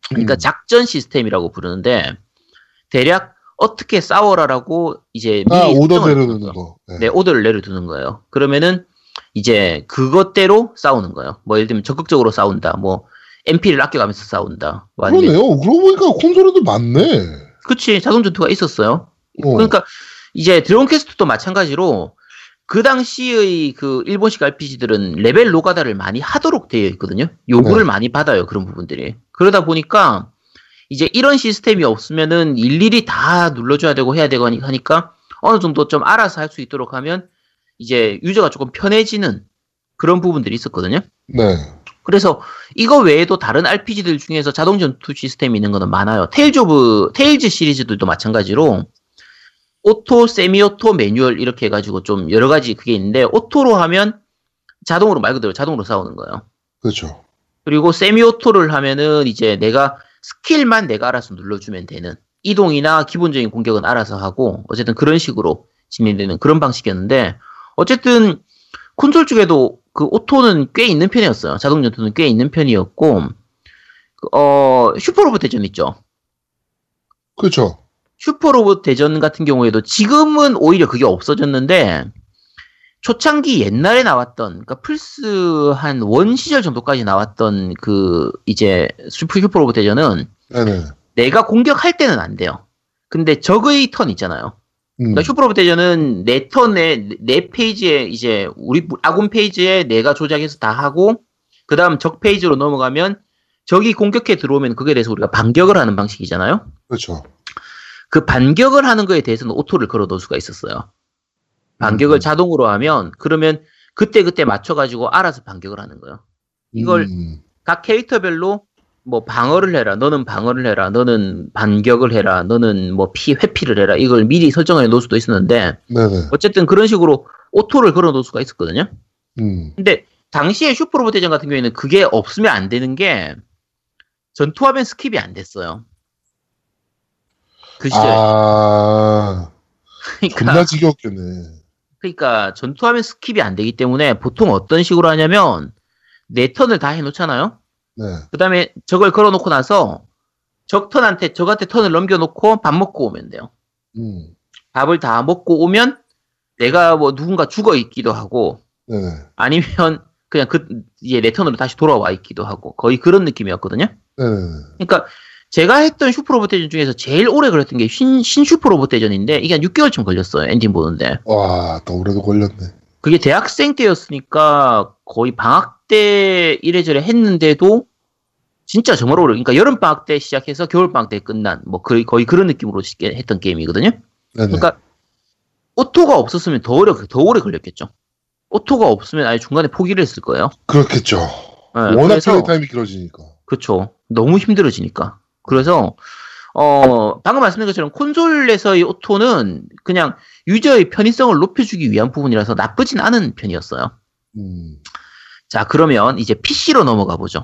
S3: 그러니까
S1: 음.
S3: 작전 시스템이라고 부르는데 대략 어떻게 싸워라라고 이제 미리
S1: 아 오더
S3: 설정을
S1: 내려놓는
S3: 해놓은
S1: 거. 네.
S3: 네, 오더를 내려두는 거예요. 그러면은 이제 그것대로 싸우는 거예요. 뭐 예를 들면 적극적으로 싸운다. 뭐 MP를 아껴가면서 싸운다. 뭐
S1: 그러네요. 그러고 보니까 콘솔에도 많네.
S3: 그치 자동 전투가 있었어요.
S1: 어.
S3: 그러니까 이제 드래곤 퀘스트도 마찬가지로 그 당시의 그 일본식 RPG들은 레벨 노가다를 많이 하도록 되어 있거든요. 요구를
S1: 네.
S3: 많이 받아요. 그런 부분들이. 그러다 보니까 이제 이런 시스템이 없으면은 일일이 다 눌러줘야 되고 해야 되고 하니- 하니까 어느 정도 좀 알아서 할 수 있도록 하면 이제 유저가 조금 편해지는 그런 부분들이 있었거든요.
S1: 네.
S3: 그래서 이거 외에도 다른 RPG들 중에서 자동 전투 시스템이 있는 거는 많아요. 테일즈 오브 테일즈 시리즈들도 마찬가지로 auto, semi-auto, manual 이렇게 해가지고 좀 여러 가지 그게 있는데 auto로 하면 자동으로 말 그대로 자동으로 싸우는 거예요.
S1: 그렇죠.
S3: 그리고 semi-auto를 하면은 이제 내가 skill만 내가 알아서 눌러주면 되는 이동이나 기본적인 공격은 알아서 하고 어쨌든 그런 식으로 진행되는 그런 방식이었는데 어쨌든 콘솔 쪽에도 그 auto는 꽤 있는 편이었어요. 자동 전투는 꽤 있는 편이었고 어 슈퍼로봇 대전 있죠.
S1: 그렇죠.
S3: 슈퍼로봇 대전 같은 경우에도 지금은 오히려 그게 없어졌는데 초창기 옛날에 나왔던 그러니까 플스 한 원 시절 정도까지 나왔던 그 이제 슈퍼 슈퍼로봇 대전은
S1: 네네.
S3: 내가 공격할 때는 안 돼요. 근데 적의 턴 있잖아요.
S1: 음.
S3: 그러니까 슈퍼로봇 대전은 내 턴에 내 phase에 이제 우리 아군 phase에 내가 조작해서 다 하고 그 다음 적 phase로 넘어가면 적이 공격해 들어오면 그게 대해서 우리가 반격을 하는 방식이잖아요.
S1: 그렇죠.
S3: 그 반격을 하는 거에 대해서는 auto를 걸어 놓을 수가 있었어요. 반격을
S1: 음.
S3: 자동으로 하면 그러면 그때 그때 맞춰 가지고 알아서 반격을 하는 거예요. 이걸
S1: 음.
S3: 각 캐릭터별로 뭐 방어를 해라, 너는 방어를 해라, 너는 반격을 해라, 너는 뭐 피 회피를 해라 이걸 미리 설정해 놓을 수도 있었는데
S1: 네네.
S3: 어쨌든 그런 식으로 auto를 걸어 놓을 수가 있었거든요.
S1: 음.
S3: 근데 당시에 슈퍼로봇 대전 같은 경우에는 그게 없으면 안 되는 게 전투화면 skip이 안 됐어요. 그 시절에.
S1: 아
S3: 그러니까
S1: 존나 지겹겠네.
S3: 그러니까 전투화면 skip이 안 되기 때문에 보통 어떤 식으로 하냐면 네 턴을 다 해놓잖아요.
S1: 네.
S3: 그 다음에 적을 걸어놓고 나서 적 턴한테 적한테 턴을 넘겨놓고 밥 먹고 오면 돼요.
S1: 음.
S3: 밥을 다 먹고 오면 내가 뭐 누군가 죽어 있기도 하고
S1: 네네.
S3: 아니면 그냥 그 이제 내 턴으로 다시 돌아와 있기도 하고 거의 그런 느낌이었거든요.
S1: 네네.
S3: 그러니까 제가 했던 슈퍼로봇 대전 중에서 제일 오래 걸렸던 게 신, 신 슈퍼로봇 대전인데 이게 한 6개월쯤 걸렸어요. 엔딩 보는데.
S1: 와, 더 오래도 걸렸네.
S3: 그게 대학생 때였으니까 거의 방학 때 이래저래 했는데도 진짜 정말 오래 그러니까 여름 방학 때 시작해서 겨울 방학 때 끝난 뭐 거의, 거의 그런 느낌으로 했던 게임이거든요.
S1: 네네.
S3: 그러니까 auto가 없었으면 더 오래 더 오래 걸렸겠죠. auto가 없으면 아예 중간에 포기를 했을 거예요.
S1: 그렇겠죠.
S3: 네,
S1: 워낙 플레이 타임이 길어지니까.
S3: 그쵸. 너무 힘들어지니까. 그래서, 어, 방금 말씀드린 것처럼 콘솔에서의 auto는 그냥 유저의 편의성을 높여주기 위한 부분이라서 나쁘진 않은 편이었어요.
S1: 음.
S3: 자, 그러면 이제 PC로 넘어가 보죠.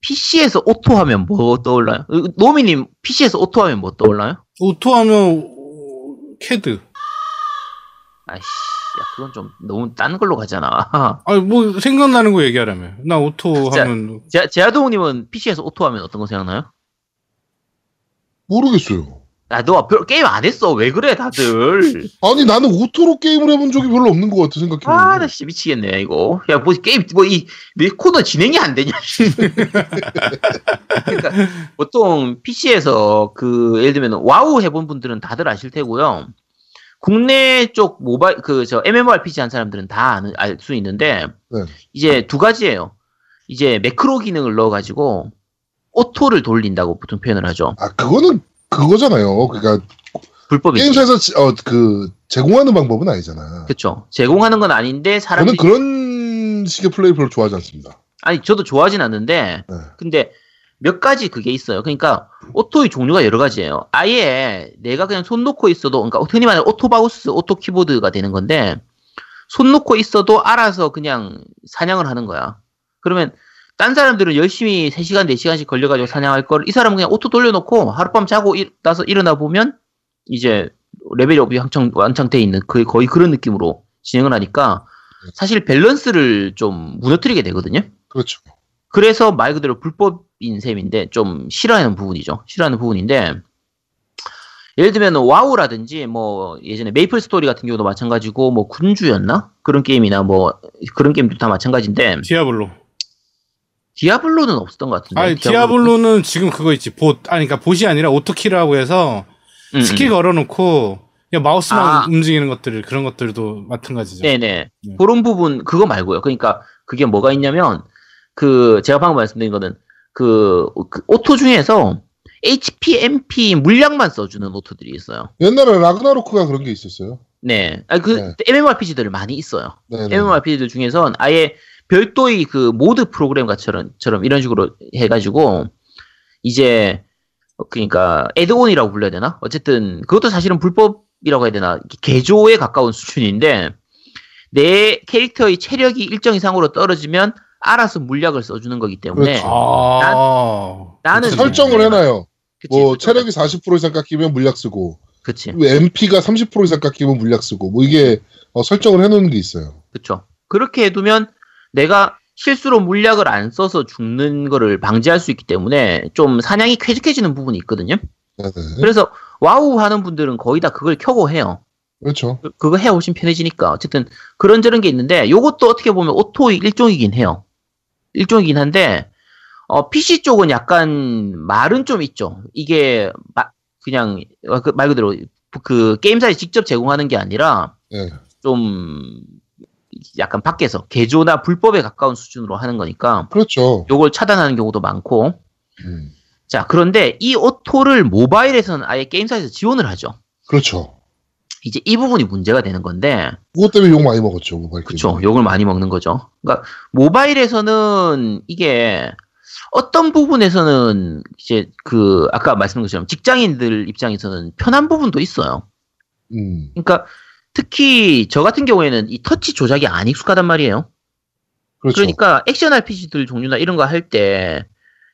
S3: PC에서 auto 하면 뭐 떠올라요? 으, 노미님, PC에서 auto 하면 뭐 떠올라요?
S2: auto 하면 어, CAD.
S3: 아이씨, 야, 그건 좀 너무 딴 걸로 가잖아. *laughs*
S2: 아니 뭐 생각나는 거 얘기하라며. 나
S3: auto.
S2: 하면
S3: 제, 제아동님은 PC에서 auto 하면 어떤 거 생각나요?
S1: 모르겠어요.
S3: 야, 너 별- 게임 안 했어. 왜 그래, 다들. *laughs*
S1: 아니 나는 auto로 게임을 해본 적이 별로 없는 것 같아 생각해보면.
S3: 아, 나 진짜 미치겠네, 이거. 야, 뭐, 게임, 뭐, 이, 왜 코너 진행이 안 되냐, 씨. *laughs* 그러니까, 보통, PC에서, 그, 예를 들면, 와우 해본 분들은 다들 아실 테고요. 국내 쪽 모바일, 그, 저, MMORPG 한 사람들은 다 알 수 있는데,
S1: 네.
S3: 이제 두 가지예요. 이제, 매크로 기능을 넣어가지고, 오토를 돌린다고 보통 표현을 하죠.
S1: 아 그거는 그거잖아요. 그러니까
S3: 불법이지.
S1: 게임사에서 지- 어, 그 제공하는 방법은 아니잖아.
S3: 그쵸. 제공하는 건 아닌데,
S1: 저는
S3: 사람들이.
S1: 그런 식의 플레이 별로 좋아하지 않습니다.
S3: 아니, 저도 좋아하진 않는데,
S1: 네.
S3: 근데 몇 가지 그게 있어요. 그러니까 auto의 종류가 여러 가지예요. 아예 내가 그냥 손 놓고 있어도, 그러니까 흔히 말하는 auto 마우스, auto 키보드가 되는 건데, 손 놓고 있어도 알아서 그냥 사냥을 하는 거야. 그러면 딴 사람들은 열심히 3시간, 4시간씩 걸려가지고 사냥할 걸, 이 사람은 그냥 auto 돌려놓고 하룻밤 자고 일, 나서 일어나 보면, 이제 level up이 한창, 왕창 돼 있는 그, 거의 그런 느낌으로 진행을 하니까, 사실 밸런스를 좀 무너뜨리게 되거든요.
S1: 그렇죠.
S3: 그래서 말 그대로 불법 인 셈인데 좀 싫어하는 부분이죠. 싫어하는 부분인데 예를 들면 와우라든지 뭐 예전에 메이플 스토리 같은 경우도 마찬가지고 뭐 군주였나 그런 게임이나 뭐 그런 게임도 다 마찬가지인데
S2: 디아블로.
S3: 디아블로는 없었던 것 같은데.
S2: 아니 디아블로는 지금 그거 있지. 봇 아니 그러니까 bot이 아니라 auto 키라고 해서
S3: 음,
S2: 스킬
S3: 음.
S2: 걸어놓고 그냥 마우스만
S3: 아.
S2: 움직이는 것들 그런 것들도 마찬가지죠.
S3: 네네.
S2: 네.
S3: 그런 부분 그거 말고요. 그러니까 그게 뭐가 있냐면 그 제가 방금 말씀드린 거는 그, 그 오토 중에서 HP, MP 물약만 써주는 오토들이 있어요.
S1: 옛날에 라그나로크가 그런 게 있었어요.
S3: 네. 아, 그
S1: 네.
S3: MMORPG들 많이 있어요.
S1: 네, 네.
S3: MMORPG들 중에선 아예 별도의 그 모드 프로그램 같처럼 처럼 이런 식으로 해가지고 이제 그러니까 add-on이라고 불러야 되나? 어쨌든 그것도 사실은 불법이라고 해야 되나? 개조에 가까운 수준인데 내 캐릭터의 체력이 일정 이상으로 떨어지면 알아서 물약을 써주는 거기 때문에
S1: 그렇죠.
S2: 아.
S3: 나는
S2: 그치.
S1: 설정을 해놔요.
S3: 그치,
S1: 뭐 체력이 40% 이상 깎이면 물약 쓰고
S3: 그치
S1: MP가 30% 이상 깎이면 물약 쓰고 뭐 이게 어, 설정을 해놓은 게 있어요.
S3: 그쵸 그렇게 해두면 내가 실수로 물약을 안 써서 죽는 거를 방지할 수 있기 때문에 좀 사냥이 쾌적해지는 부분이 있거든요.
S1: 네, 네.
S3: 그래서 와우 하는 분들은 거의 다 그걸 켜고 해요.
S1: 그렇죠.
S3: 그- 그거 해오신 편해지니까 어쨌든 그런저런 게 있는데 요것도 어떻게 보면 오토의 일종이긴 해요. 일종이긴 한데 어, PC 쪽은 약간 말은 좀 있죠. 이게 마- 그냥 어, 그말 그대로 그 게임사에 직접 제공하는 게 아니라
S1: 네.
S3: 좀 약간 밖에서 개조나 불법에 가까운 수준으로 하는 거니까
S1: 그렇죠.
S3: 요걸 차단하는 경우도 많고
S1: 음.
S3: 자 그런데 이 오토를 모바일에서는 아예 게임사에서 지원을 하죠.
S1: 그렇죠.
S3: 이제 이 부분이 문제가 되는 건데
S1: 그것 때문에 욕 많이 먹었죠 모바일
S3: 그쵸
S1: 게임.
S3: 욕을 많이 먹는 거죠. 그러니까 모바일에서는 이게 어떤 부분에서는 이제 그 아까 말씀드린 것처럼 직장인들 입장에서는 편한 부분도 있어요.
S1: 음.
S3: 그러니까 특히 저 같은 경우에는 이 터치 조작이 안 익숙하단 말이에요.
S1: 그렇죠.
S3: 그러니까 액션 RPG들 종류나 이런 거 할 때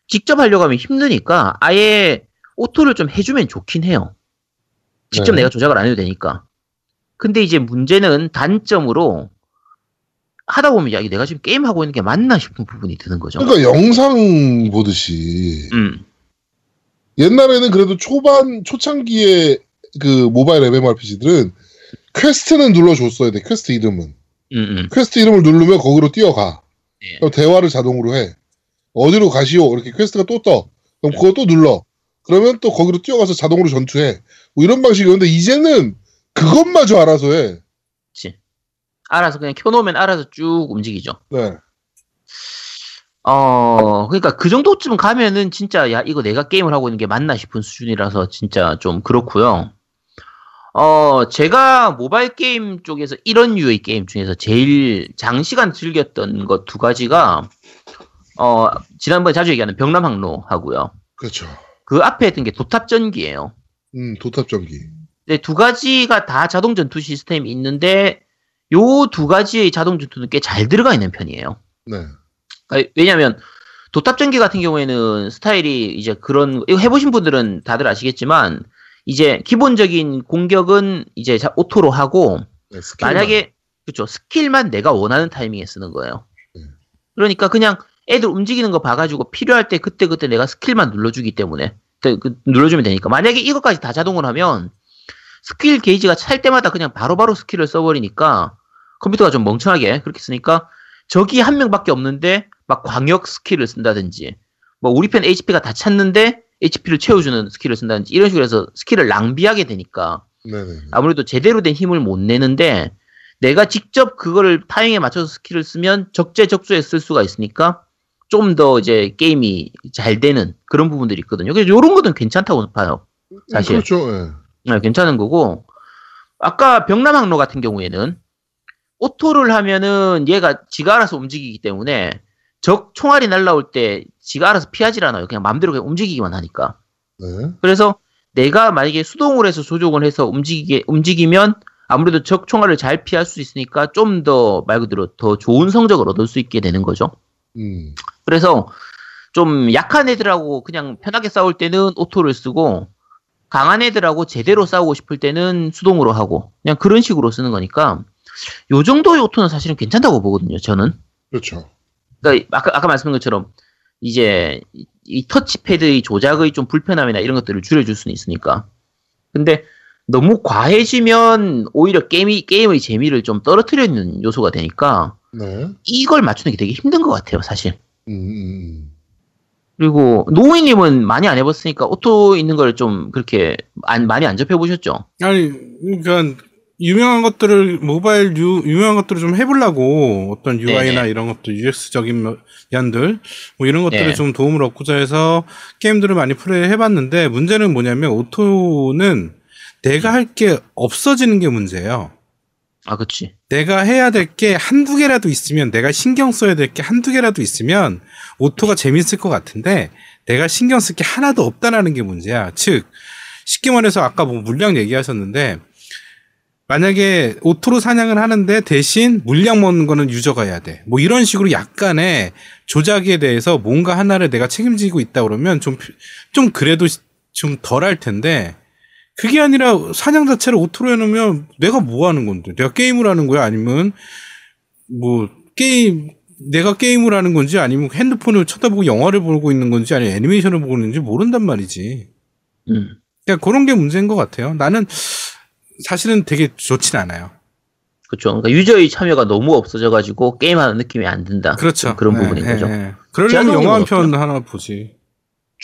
S3: 직접 하려고 하면 힘드니까 아예 오토를 좀 해주면 좋긴 해요. 직접
S1: 네.
S3: 내가 조작을 안 해도 되니까. 근데 이제 문제는 단점으로 하다 보면 야, 내가 지금 게임하고 있는 게 맞나 싶은 부분이 드는 거죠.
S1: 그러니까 영상 보듯이
S3: 음,
S1: 옛날에는 그래도 초반 초창기에 그 모바일 MMORPG들은 퀘스트는 눌러줬어야 돼. 퀘스트 이름은
S3: 음, 음.
S1: 퀘스트 이름을 누르면 거기로 뛰어가.
S3: 예.
S1: 대화를 자동으로 해. 어디로 가시오? 이렇게 퀘스트가 또 떠. 그럼 그거 또 눌러. 그러면 또 거기로 뛰어가서 자동으로 전투해. 뭐 이런 방식이었는데 이제는 그것마저 알아서 해.
S3: 그치. 알아서 그냥 켜놓으면 알아서 쭉 움직이죠.
S1: 네.
S3: 어, 그러니까 그 정도쯤 가면은 진짜 야, 이거 내가 게임을 하고 있는 게 맞나 싶은 수준이라서 진짜 좀 그렇고요. 어, 제가 모바일 게임 쪽에서 이런 유의 게임 중에서 제일 장시간 즐겼던 것 두 가지가, 어, 지난번에 자주 얘기하는 벽람항로 하고요.
S1: 그렇죠.
S3: 그 앞에 했던 게 도탑전기예요.
S1: 음, 도탑전기.
S3: 네, 두 가지가 다 자동 전투 시스템이 있는데, 요 두 가지의 자동 전투는 꽤 잘 들어가 있는 편이에요.
S1: 네.
S3: 그러니까 왜냐면, 도탑전기 같은 경우에는 스타일이 이제 그런, 이거 해보신 분들은 다들 아시겠지만, 이제 기본적인 공격은 이제 자- 오토로 하고,
S1: 네.
S3: 만약에 그렇죠 스킬만 내가 원하는 타이밍에 쓰는 거예요.
S1: 네.
S3: 그러니까 그냥 애들 움직이는 거 봐가지고 필요할 때 그때 그때 내가 스킬만 눌러주기 때문에 그- 그 눌러주면 되니까 만약에 이것까지 다 자동으로 하면 스킬 게이지가 찰 때마다 그냥 바로 바로 스킬을 써버리니까 컴퓨터가 좀 멍청하게 그렇게 쓰니까 적이 한 명밖에 없는데 막 광역 스킬을 쓴다든지 뭐 우리 편 HP가 다 찼는데 HP를 채워주는 스킬을 쓴다든지 이런 식으로 해서 스킬을 낭비하게 되니까
S1: 네네.
S3: 아무래도 제대로 된 힘을 못 내는데 내가 직접 그거를 타이밍에 맞춰서 스킬을 쓰면 적재적소에 쓸 수가 있으니까 좀 더 이제 게임이 잘 되는 그런 부분들이 있거든요. 그래서 이런 것은 괜찮다고 봐요. 사실.
S1: 그렇죠. 예.
S3: 네, 괜찮은 거고 아까 벽람항로 같은 경우에는 오토를 하면은 얘가 지가 알아서 움직이기 때문에 적 총알이 날라올 때 지가 알아서 피하질 않아요. 그냥 마음대로 그냥 움직이기만 하니까.
S1: 네.
S3: 그래서 내가 만약에 수동으로 해서 조종을 해서 움직이게, 움직이면 아무래도 적 총알을 잘 피할 수 있으니까 좀 더 말 그대로 더 좋은 성적을 얻을 수 있게 되는 거죠.
S1: 음.
S3: 그래서 좀 약한 애들하고 그냥 편하게 싸울 때는 오토를 쓰고 강한 애들하고 제대로 싸우고 싶을 때는 수동으로 하고 그냥 그런 식으로 쓰는 거니까 요 정도의 오토는 사실은 괜찮다고 보거든요. 저는.
S1: 그렇죠.
S3: 그러니까 아까 아까 말씀한 것처럼 이제 이- 이 터치패드의 조작의 좀 불편함이나 이런 것들을 줄여줄 수는 있으니까. 근데 너무 과해지면 오히려 게임이 게임의 재미를 좀 떨어뜨리는 요소가 되니까
S1: 네.
S3: 이걸 맞추는 게 되게 힘든 것 같아요, 사실.
S1: 음,
S3: 그리고 노우이님은 많이 안 해봤으니까 오토 있는 걸 좀 그렇게 안, 많이 안 접해보셨죠?
S2: 아니, 그러니까 유명한 것들을 모바일 유, 유명한 것들을 좀 해보려고 어떤 UI나
S3: 네네.
S2: 이런 것들 UX적인 면들 뭐 이런 것들을
S3: 네.
S2: 좀 도움을 얻고자 해서 게임들을 많이 플레이 해봤는데 문제는 뭐냐면 오토는 내가 할 게 없어지는 게 문제예요.
S3: 아, 그치.
S2: 내가 해야 될 게 한두 개라도 있으면 내가 신경 써야 될 게 한두 개라도 있으면 오토가 재밌을 것 같은데 내가 신경 쓸 게 하나도 없다라는 게 문제야. 즉 쉽게 말해서 아까 뭐 물약 얘기하셨는데 만약에 오토로 사냥을 하는데 대신 물약 먹는 거는 유저가 해야 돼. 뭐 이런 식으로 약간의 조작에 대해서 뭔가 하나를 내가 책임지고 있다 그러면 좀 좀 그래도 좀 덜 할 텐데 그게 아니라 사냥 자체를 오토로 해놓으면 내가 뭐 하는 건데? 내가 게임을 하는 거야? 아니면 뭐 게임 내가 게임을 하는 건지 아니면 핸드폰을 쳐다보고 영화를 보고 있는 건지 아니면 애니메이션을 보고 있는지 모른단 말이지.
S3: 음.
S2: 그러니까 그런 게 문제인 것 같아요. 나는 사실은 되게 좋진 않아요.
S3: 그쵸. 그러니까 유저의 참여가 너무 없어져가지고 게임하는 느낌이 안 든다.
S2: 그렇죠.
S3: 그런
S2: 네,
S3: 부분인
S2: 네,
S3: 거죠.
S2: 네. 그러려면 영화 한 편 하나 보지.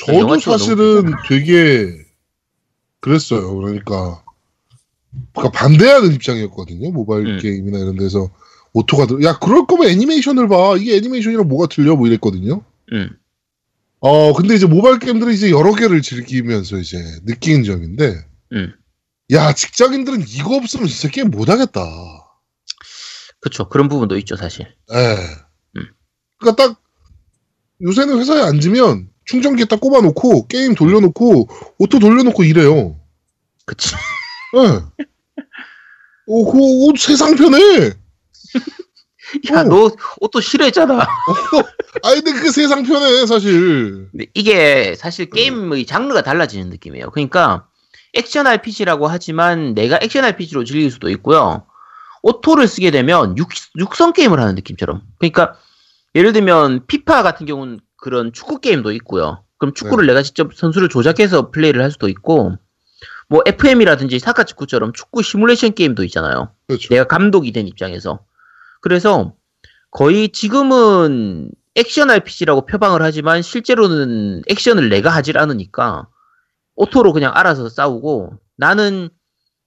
S1: 저도 사실은 되게 그랬어요. 그러니까 그러니까 반대하는 입장이었거든요. 모바일
S3: 음.
S1: 게임이나 이런 데서 오토가 들. 야 그럴 거면 애니메이션을 봐. 이게 애니메이션이랑 뭐가 틀려? 뭐 이랬거든요.
S3: 음.
S1: 어 근데 이제 모바일 게임들은 이제 여러 개를 즐기면서 이제 느끼는 점인데,
S3: 음.
S1: 야 직장인들은 이거 없으면 진짜 게임 못 하겠다.
S3: 그쵸. 그런 부분도 있죠, 사실.
S1: 예.
S3: 음.
S1: 그러니까 딱 요새는 회사에 앉으면 충전기 딱 꼽아놓고 게임 돌려놓고 오토 돌려놓고 이래요.
S3: 그치.
S1: 예. 오, 그, 오, 세상 편해. *laughs*
S3: 야,
S1: 어.
S3: 너 오토 싫어했잖아.
S1: 아니, 근데 그게 세상 편해, 사실.
S3: 근데 이게 사실 게임의 장르가 달라지는 느낌이에요. 그러니까 액션 RPG라고 하지만 내가 액션 RPG로 즐길 수도 있고요. 오토를 쓰게 되면 육, 육성 게임을 하는 느낌처럼. 그러니까 예를 들면 피파 같은 경우는 그런 축구 게임도 있고요. 그럼 축구를 내가 직접 선수를 조작해서 플레이를 할 수도 있고 뭐 FM이라든지 사카 축구처럼 축구 시뮬레이션 게임도 있잖아요.
S1: 그렇죠.
S3: 내가 감독이 된 입장에서. 그래서 거의 지금은 액션 RPG라고 표방을 하지만 실제로는 액션을 내가 하질 않으니까 auto로 그냥 알아서 싸우고 나는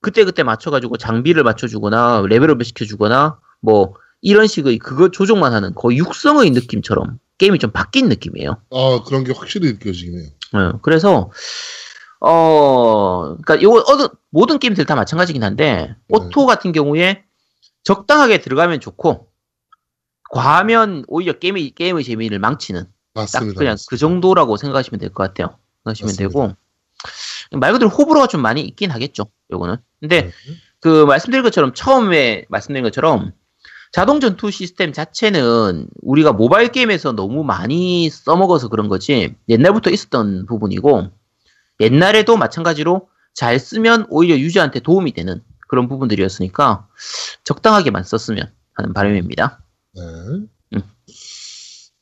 S3: 그때그때 맞춰가지고 장비를 맞춰주거나 level up을 시켜주거나 뭐 이런 식의 그거 조종만 하는 거의 육성의 느낌처럼 게임이 좀 바뀐 느낌이에요.
S1: 아, 그런 게 확실히 느껴지긴 해요.
S3: 예, 그래서 어, 그러니까 요거 어느 모든 게임들 다 마찬가지긴 한데 auto 같은 경우에 적당하게 들어가면 좋고 과하면 오히려 게임의 게임의 재미를 망치는 딱
S1: 맞습니다.
S3: 그냥 그 정도라고 생각하시면 될 것 같아요. 생각하시면
S1: 맞습니다.
S3: 되고 말 그대로 호불호가 좀 많이 있긴 하겠죠. 요거는. 근데
S1: 네.
S3: 그 말씀드린 것처럼 처음에 말씀드린 것처럼 자동 전투 시스템 자체는 우리가 모바일 게임에서 너무 많이 써먹어서 그런 거지 옛날부터 있었던 부분이고 옛날에도 마찬가지로 잘 쓰면 오히려 유저한테 도움이 되는 그런 부분들이었으니까 적당하게만 썼으면 하는 바람입니다.
S1: 네.
S3: 음.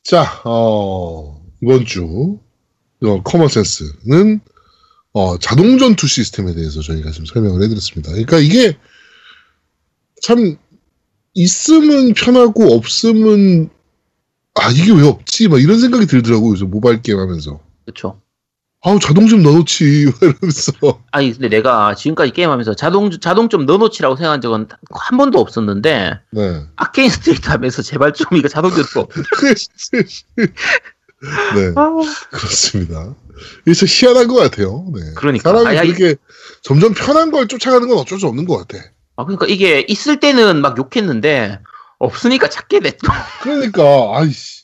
S1: 자, 어, 이번 주, 어, common sense는, 어, 자동 전투 시스템에 대해서 저희가 지금 설명을 해드렸습니다. 그러니까 이게 참, 있으면 편하고, 없으면, 아, 이게 왜 없지? 막 이런 생각이 들더라고요. 요즘 모바일 게임 하면서.
S3: 그렇죠.
S1: 아우, 자동 좀 넣어놓지. *laughs* 이러면서.
S3: 아니 근데 내가 지금까지 게임하면서 자동 자동 좀 넣어놓지라고 생각한 적은 한 번도 없었는데
S1: 네.
S3: Arcane Straight 하면서 제발 좀 이거 자동 전투 *laughs*
S1: 네. 그렇습니다. 이게 참 희한한 것 같아요. 네.
S3: 그러니까.
S1: 사람이
S3: 아니.
S1: 그렇게 점점 편한 걸 쫓아가는 건 어쩔 수 없는 것 같아.
S3: 아 그러니까 이게 있을 때는 막 욕했는데 없으니까 찾게 됐 또. *laughs*
S1: 그러니까, 아이씨.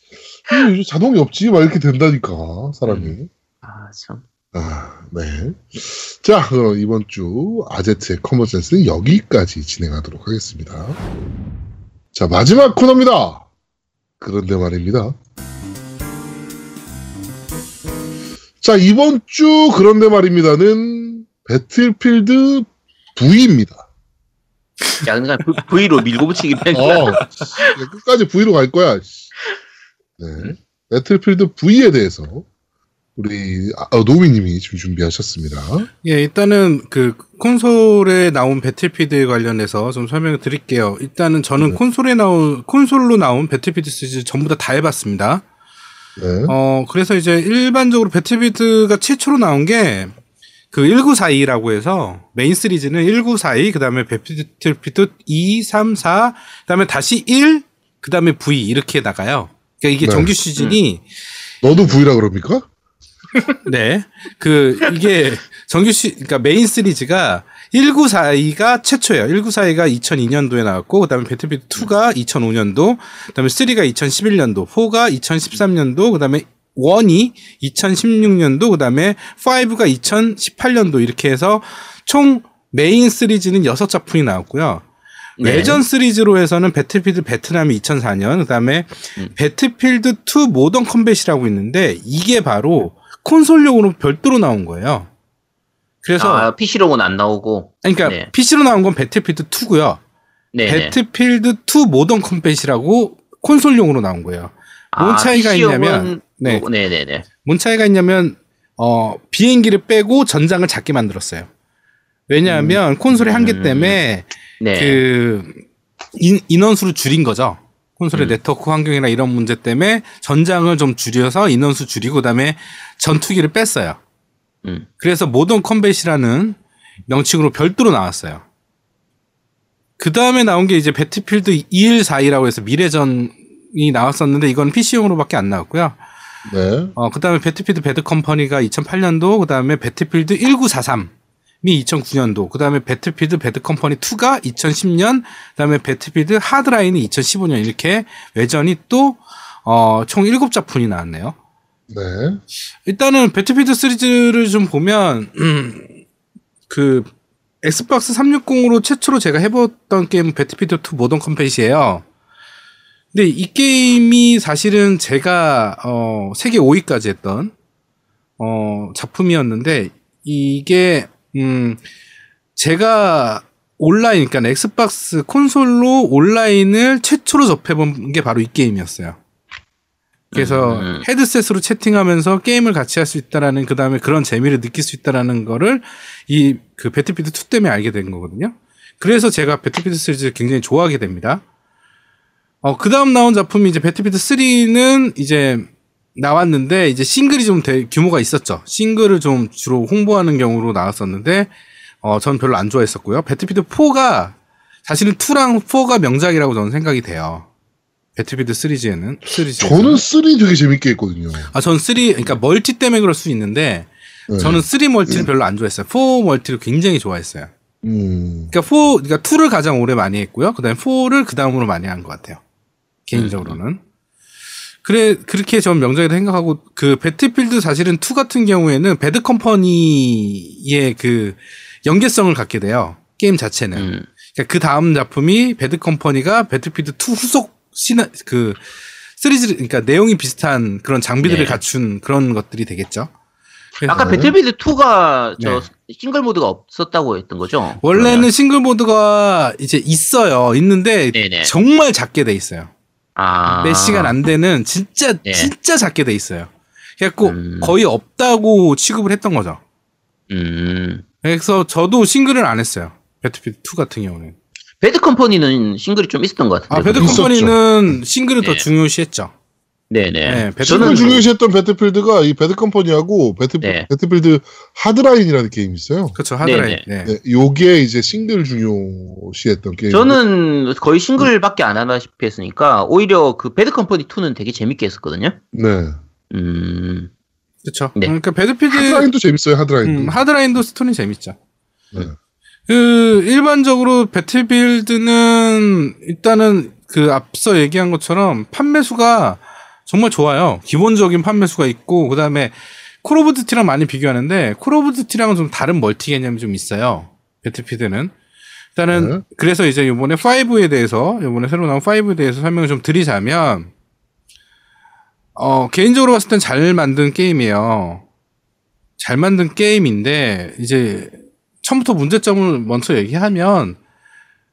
S1: 요즘 자동이 없지? 막 이렇게 된다니까, 사람이.
S3: 아 참.
S1: 아, 네. 자, 그럼 이번 주 아제트의 커먼센스는 여기까지 진행하도록 하겠습니다. 자, 마지막 코너입니다. 그런데 말입니다. 자, 이번 주 그런데 말입니다는 배틀필드 V입니다.
S3: 야 그러니까 V- V로 밀고 붙이기 뺀 거야.
S1: 어, 끝까지 V로 갈 거야. 씨. 네. 배틀필드 V에 대해서 우리 아, 어, 노미님이 지금 준비하셨습니다.
S2: 예, 일단은 그 콘솔에 나온 배틀피드 관련해서 좀 설명을 드릴게요. 일단은 저는
S1: 네.
S2: 콘솔에 나온 콘솔로 나온 배틀피드 시리즈 전부 다 다 해봤습니다.
S1: 네.
S2: 어, 그래서 이제 일반적으로 Battlefield가 최초로 나온 게 그 1942라고 해서 메인 시리즈는 1942, 그 다음에 Battlefield 2, 3, 4, 그 다음에 다시 1, 그 다음에 V 이렇게 나가요. 그러니까 이게
S1: 네.
S2: 정규 시즌이
S1: 너도 V라 그럽니까? *laughs*
S2: 네. 그, 이게 정규 시, 그러니까 메인 시리즈가 1942가 최초예요. 1942가 2002년도에 나왔고, 그 다음에 Battlefield 2가 2005년도, 그 다음에 3가 2011년도, 4가 2013년도, 그 다음에 1이 2016년도, 그 다음에 5가 2018년도 이렇게 해서 총 메인 시리즈는 6작품이 나왔고요.
S3: 네.
S2: 외전 시리즈로 해서는 Battlefield 베트남이 2004년, 그 다음에
S3: 음.
S2: Battlefield 2 Modern Combat이라고 있는데 이게 바로 콘솔용으로 별도로 나온 거예요. 그래서
S3: 아 PC로는 안 나오고.
S2: 그러니까
S3: 네.
S2: PC로 나온 건 Battlefield 2고요.
S3: 네.
S2: Battlefield 2 Modern Combat이라고 콘솔용으로 나온 거예요. 뭔 차이가 있냐면, 네.
S3: 네. 네네네.
S2: 뭔 차이가 있냐면 어 비행기를 빼고 전장을 작게 만들었어요. 왜냐하면 콘솔의 한계
S3: 음.
S2: 때문에
S3: 네.
S2: 그 인, 인원수를 줄인 거죠. 콘솔의
S3: 음.
S2: 네트워크 환경이나 이런 문제 때문에 전장을 좀 줄여서 인원수 줄이고 그다음에 전투기를 뺐어요.
S3: 음.
S2: 그래서 Modern Combat이라는 명칭으로 별도로 나왔어요. 그 다음에 나온 게 이제 Battlefield 2142라고 해서 미래전이 나왔었는데 이건 PC용으로밖에 안 나왔고요.
S1: 네.
S2: 어, 그 다음에 Battlefield Bad Company가 2008년도, 그 다음에 Battlefield 1943이 2009년도, 그 다음에 Battlefield Bad Company 2가 2010년, 그 다음에 Battlefield Hardline이 2015년 이렇게 외전이 또, 어, 총 7작품이 나왔네요.
S1: 네.
S2: 일단은 Battlefield 시리즈를 좀 보면, 음, *clears throat* 그, Xbox 360으로 최초로 제가 해봤던 게임은 Battlefield 2 Modern Combat이에요. 근데 이 게임이 사실은 제가 어 세계 5위까지 했던 어 작품이었는데 이게 음 제가 온라인 그러니까 Xbox 콘솔로 온라인을 최초로 접해본 게 바로 이 게임이었어요. 그래서
S3: 음.
S2: 헤드셋으로 채팅하면서 게임을 같이 할 수 있다라는 그 다음에 그런 재미를 느낄 수 있다라는 거를 이 그 Battlefield 2 때문에 알게 된 거거든요. 그래서 제가 Battlefield 시리즈를 굉장히 좋아하게 됩니다. 어, 그 다음 나온 작품이 이제 Battlefield 3는 이제 나왔는데 이제 싱글이 좀 대- 규모가 있었죠. 싱글을 좀 주로 홍보하는 경우로 나왔었는데 어, 전 별로 안 좋아했었고요. Battlefield 4가 사실은 2랑 4가 명작이라고 저는 생각이 돼요. Battlefield 시리즈에는 시리즈
S1: 저는 3 되게 재밌게 했거든요.
S2: 아, 전 3, 그러니까 multi 때문에 그럴 수 있는데,
S1: 네.
S2: 저는 3 multi를 별로 안 좋아했어요. 4 multi를 굉장히 좋아했어요.
S1: 음.
S2: 그러니까 4, 그러니까 2를 가장 오래 많이 했고요. 그다음에 4를 그 다음으로 많이 한 것 같아요. 개인적으로는. 그래 그렇게 전 명작이라 생각하고 그 Battlefield 사실은 2 같은 경우에는 Bad Company의 그 연계성을 갖게 돼요. 게임 자체는.
S3: 음.
S2: 그러니까 그 다음 작품이 Bad Company가 Battlefield 2 후속 시나 그 시리즈 그러니까 내용이 비슷한 그런 장비들을
S3: 네.
S2: 갖춘 그런 것들이 되겠죠.
S3: 아까 Battlefield 2가 저
S2: 네.
S3: 싱글 mode가 없었다고 했던 거죠?
S2: 원래는
S3: 그러면?
S2: 싱글 mode가 이제 있어요. 있는데
S3: 네네.
S2: 정말 작게 돼 있어요.
S3: 아.
S2: 몇 시간 안 되는 진짜
S3: 네.
S2: 진짜 작게 돼 있어요. 그래갖고
S3: 음.
S2: 거의 없다고 취급을 했던 거죠.
S3: 음.
S2: 그래서 저도 싱글을 안 했어요. Battlefield 2 같은 경우는.
S3: Bad Company는 싱글이 좀 있었던 것 같은데.
S2: 아 Bad Company는 싱글을 더
S3: 네.
S2: 중요시했죠.
S3: 네네.
S2: 네, Bad
S1: 저는
S3: 저는
S1: 중요시했던 Battlefield가 이 Bad Company하고 Battle,
S3: 네.
S1: Battlefield Hardline이라는 게임이 있어요.
S2: 그렇죠 Hardline.
S3: 네. 네,
S1: 요게 이제 싱글 중요시했던 게임.
S3: 저는 거의 싱글밖에 안 하다시피 했으니까 오히려 그 Bad Company 2는 되게 재밌게 했었거든요.
S1: 네.
S3: 음.
S2: 그렇죠.
S3: 네.
S2: 그러니까
S1: Battlefield Hardline도 재밌어요. Hardline도.
S2: 음, Hardline도 스토리 재밌죠.
S1: 네.
S2: 그 일반적으로 Battlefield는 일단은 그 앞서 얘기한 것처럼 판매 수가 정말 좋아요. 기본적인 판매 수가 있고 그다음에 Call of Duty랑 많이 비교하는데 Call of Duty랑은 좀 다른 multi 개념이 좀 있어요. Battlefield는 일단은
S1: 네.
S2: 그래서 이제 이번에 5에 대해서 이번에 새로 나온 5에 대해서 설명을 좀 드리자면 어 개인적으로 봤을 땐 잘 만든 게임이에요. 잘 만든 게임인데 이제 처음부터 문제점을 먼저 얘기하면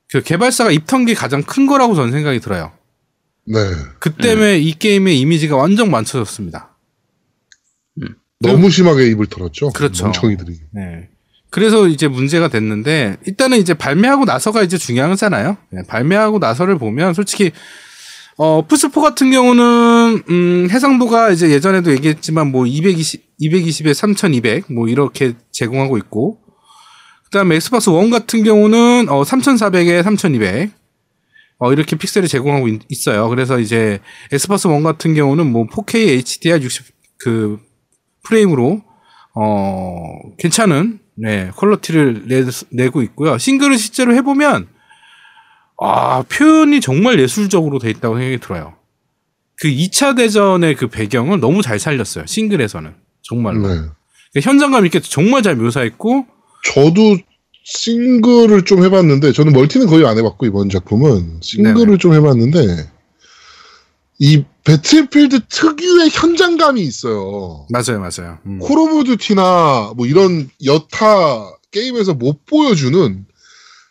S2: 그 개발사가 입턴 게 가장 큰 거라고 저는 생각이 들어요.
S1: 네.
S2: 그 때문에 이 게임의 이미지가 완전 망쳐졌습니다.
S1: 너무 심하게 입을 털었죠.
S2: 그렇죠.
S1: 멍청이들이.
S2: 네. 그래서 이제 문제가 됐는데 일단은 이제 발매하고 나서가 이제 중요하잖아요. 네, 발매하고 나서를 보면 솔직히 어 플스4 같은 경우는 음 해상도가 이제 예전에도 얘기했지만 뭐 220, 220에 3200 뭐 이렇게 제공하고 있고 그다음에 엑스박스 원 같은 경우는 어 3400에 3200 어 이렇게 픽셀을 제공하고 있, 있어요. 그래서 이제 엑스박스 원 같은 경우는 뭐 4K HDR 60 그 프레임으로 어 괜찮은 네 퀄리티를 내, 내고 있고요. 싱글을 실제로 해보면 아 표현이 정말 예술적으로 돼 있다고 생각이 들어요. 그 2차 대전의 그 배경을 너무 잘 살렸어요. 싱글에서는 정말로
S1: 네.
S2: 그러니까 현장감 있게 정말 잘 묘사했고
S1: 저도 싱글을 좀 해봤는데 저는 멀티는 거의 안 해봤고 이번 작품은 싱글을
S2: 네네.
S1: 좀 해봤는데 이 배틀필드 특유의 현장감이 있어요.
S2: 맞아요, 맞아요. 음.
S1: 콜 오브 듀티나 뭐 이런 여타 게임에서 못 보여주는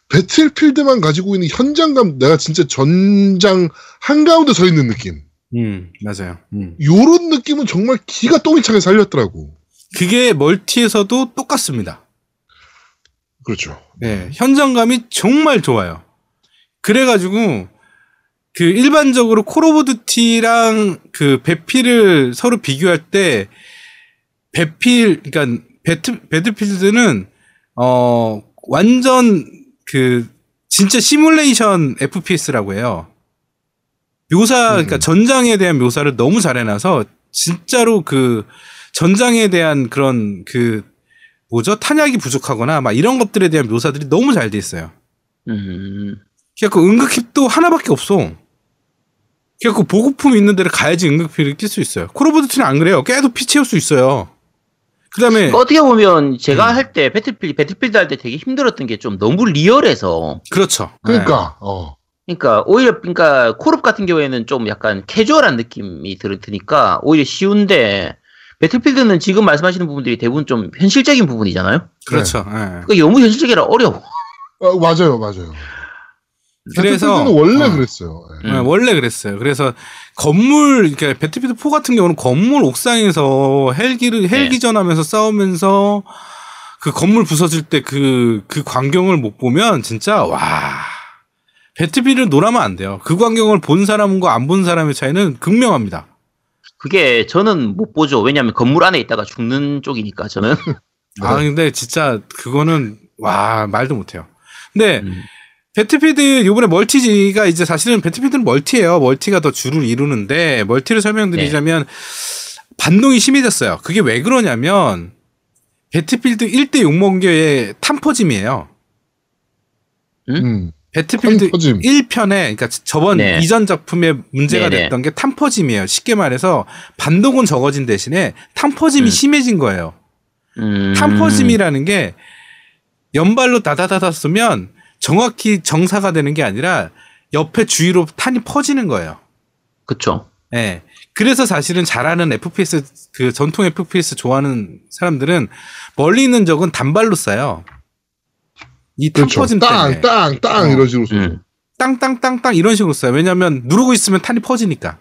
S1: 배틀필드만 가지고 있는 현장감 내가 진짜 전장 한가운데 서 있는 느낌
S2: 음, 맞아요. 음.
S1: 요런 느낌은 정말 기가 똥이 차게 살렸더라고
S2: 그게 멀티에서도 똑같습니다.
S1: 그렇죠
S2: 네, 현장감이 정말 좋아요. 그래가지고 그 일반적으로 콜 오브 듀티랑 그 배필을 서로 비교할 때 배필 그러니까 배트 배틀필드는 어 완전 그 진짜 시뮬레이션 FPS라고 해요. 묘사 그러니까
S1: 음.
S2: 전장에 대한 묘사를 너무 잘 해놔서 진짜로 그 전장에 대한 그런 그 뭐죠 탄약이 부족하거나 막 이런 것들에 대한 묘사들이 너무 잘 돼 있어요.
S3: 음.
S2: 그래갖고 응급 kit도 하나밖에 없어. 그래갖고 보급품 있는 데를 가야지 응급 kit를 낄 수 있어요. 콜 오브 듀티는 안 그래요. 깨도 피 채울 수 있어요. 그 다음에
S3: 그러니까 어떻게 보면 제가
S2: 음.
S3: 할때 배틀필드 배틀필드 할 때 되게 힘들었던 게 좀 너무 리얼해서
S2: 그렇죠.
S1: 그러니까 어
S3: 그러니까 오히려 그러니까 콜업 같은 경우에는 좀 약간 캐주얼한 느낌이 들- 드니까 오히려 쉬운데 배틀필드는 지금 말씀하시는 부분들이 대부분 좀 현실적인 부분이잖아요.
S2: 네, 그렇죠. 예.
S3: 그러니까 너무 현실적이라 어려워.
S1: 어, 맞아요 맞아요
S2: 그래서
S1: 원래
S2: 어.
S1: 그랬어요 예.
S3: 음.
S2: 네, 원래 그랬어요. 그래서 건물, 그러니까 배틀필드 4 같은 경우는 건물 옥상에서 헬기를 헬기전하면서 싸우면서 그 건물 부서질 때 그그 광경을 못 보면 진짜 와 배틀필드 놀아면 안 돼요. 그 광경을 본 사람과 안 본 사람의 차이는 극명합니다.
S3: 그게 저는 못 보죠. 왜냐하면 건물 안에 있다가 죽는 쪽이니까 저는. *laughs*
S2: 아 근데 진짜 그거는 와 말도 못해요. 근데
S3: 음.
S2: 배틀필드 요번에 멀티가 이제 사실은 배틀필드는 멀티예요. 멀티가 더 주를 이루는데 멀티를 설명드리자면 반동이 심해 졌어요. 그게 왜 그러냐면 배틀필드 1 때 욕먹던 게 탄퍼짐이에요.
S1: 음.
S2: 배틀필드
S1: 탄퍼짐.
S2: 1편에 그러니까 저번
S3: 네.
S2: 이전 작품의 문제가
S3: 네네.
S2: 됐던 게 탄퍼짐이에요. 쉽게 말해서 반동은 적어진 대신에 탄퍼짐이
S3: 음.
S2: 심해진 거예요.
S3: 음.
S2: 탐퍼짐이라는 게 연발로 다다다다 쏘면 정확히 정사가 되는 게 아니라 옆에 주위로 탄이 퍼지는 거예요.
S3: 그쵸.
S2: 예. 그래서 사실은 잘하는 FPS 그 전통 FPS 좋아하는 사람들은 멀리 있는 적은 단발로 쏴요. 이
S1: 그렇죠.
S2: 때문에
S1: 땅, 땅, 땅
S2: 어.
S1: 이런 식으로 쏘죠.
S3: 음.
S2: 땅땅땅땅 이런 식으로 쏴요. 왜냐하면 누르고 있으면 탄이 퍼지니까.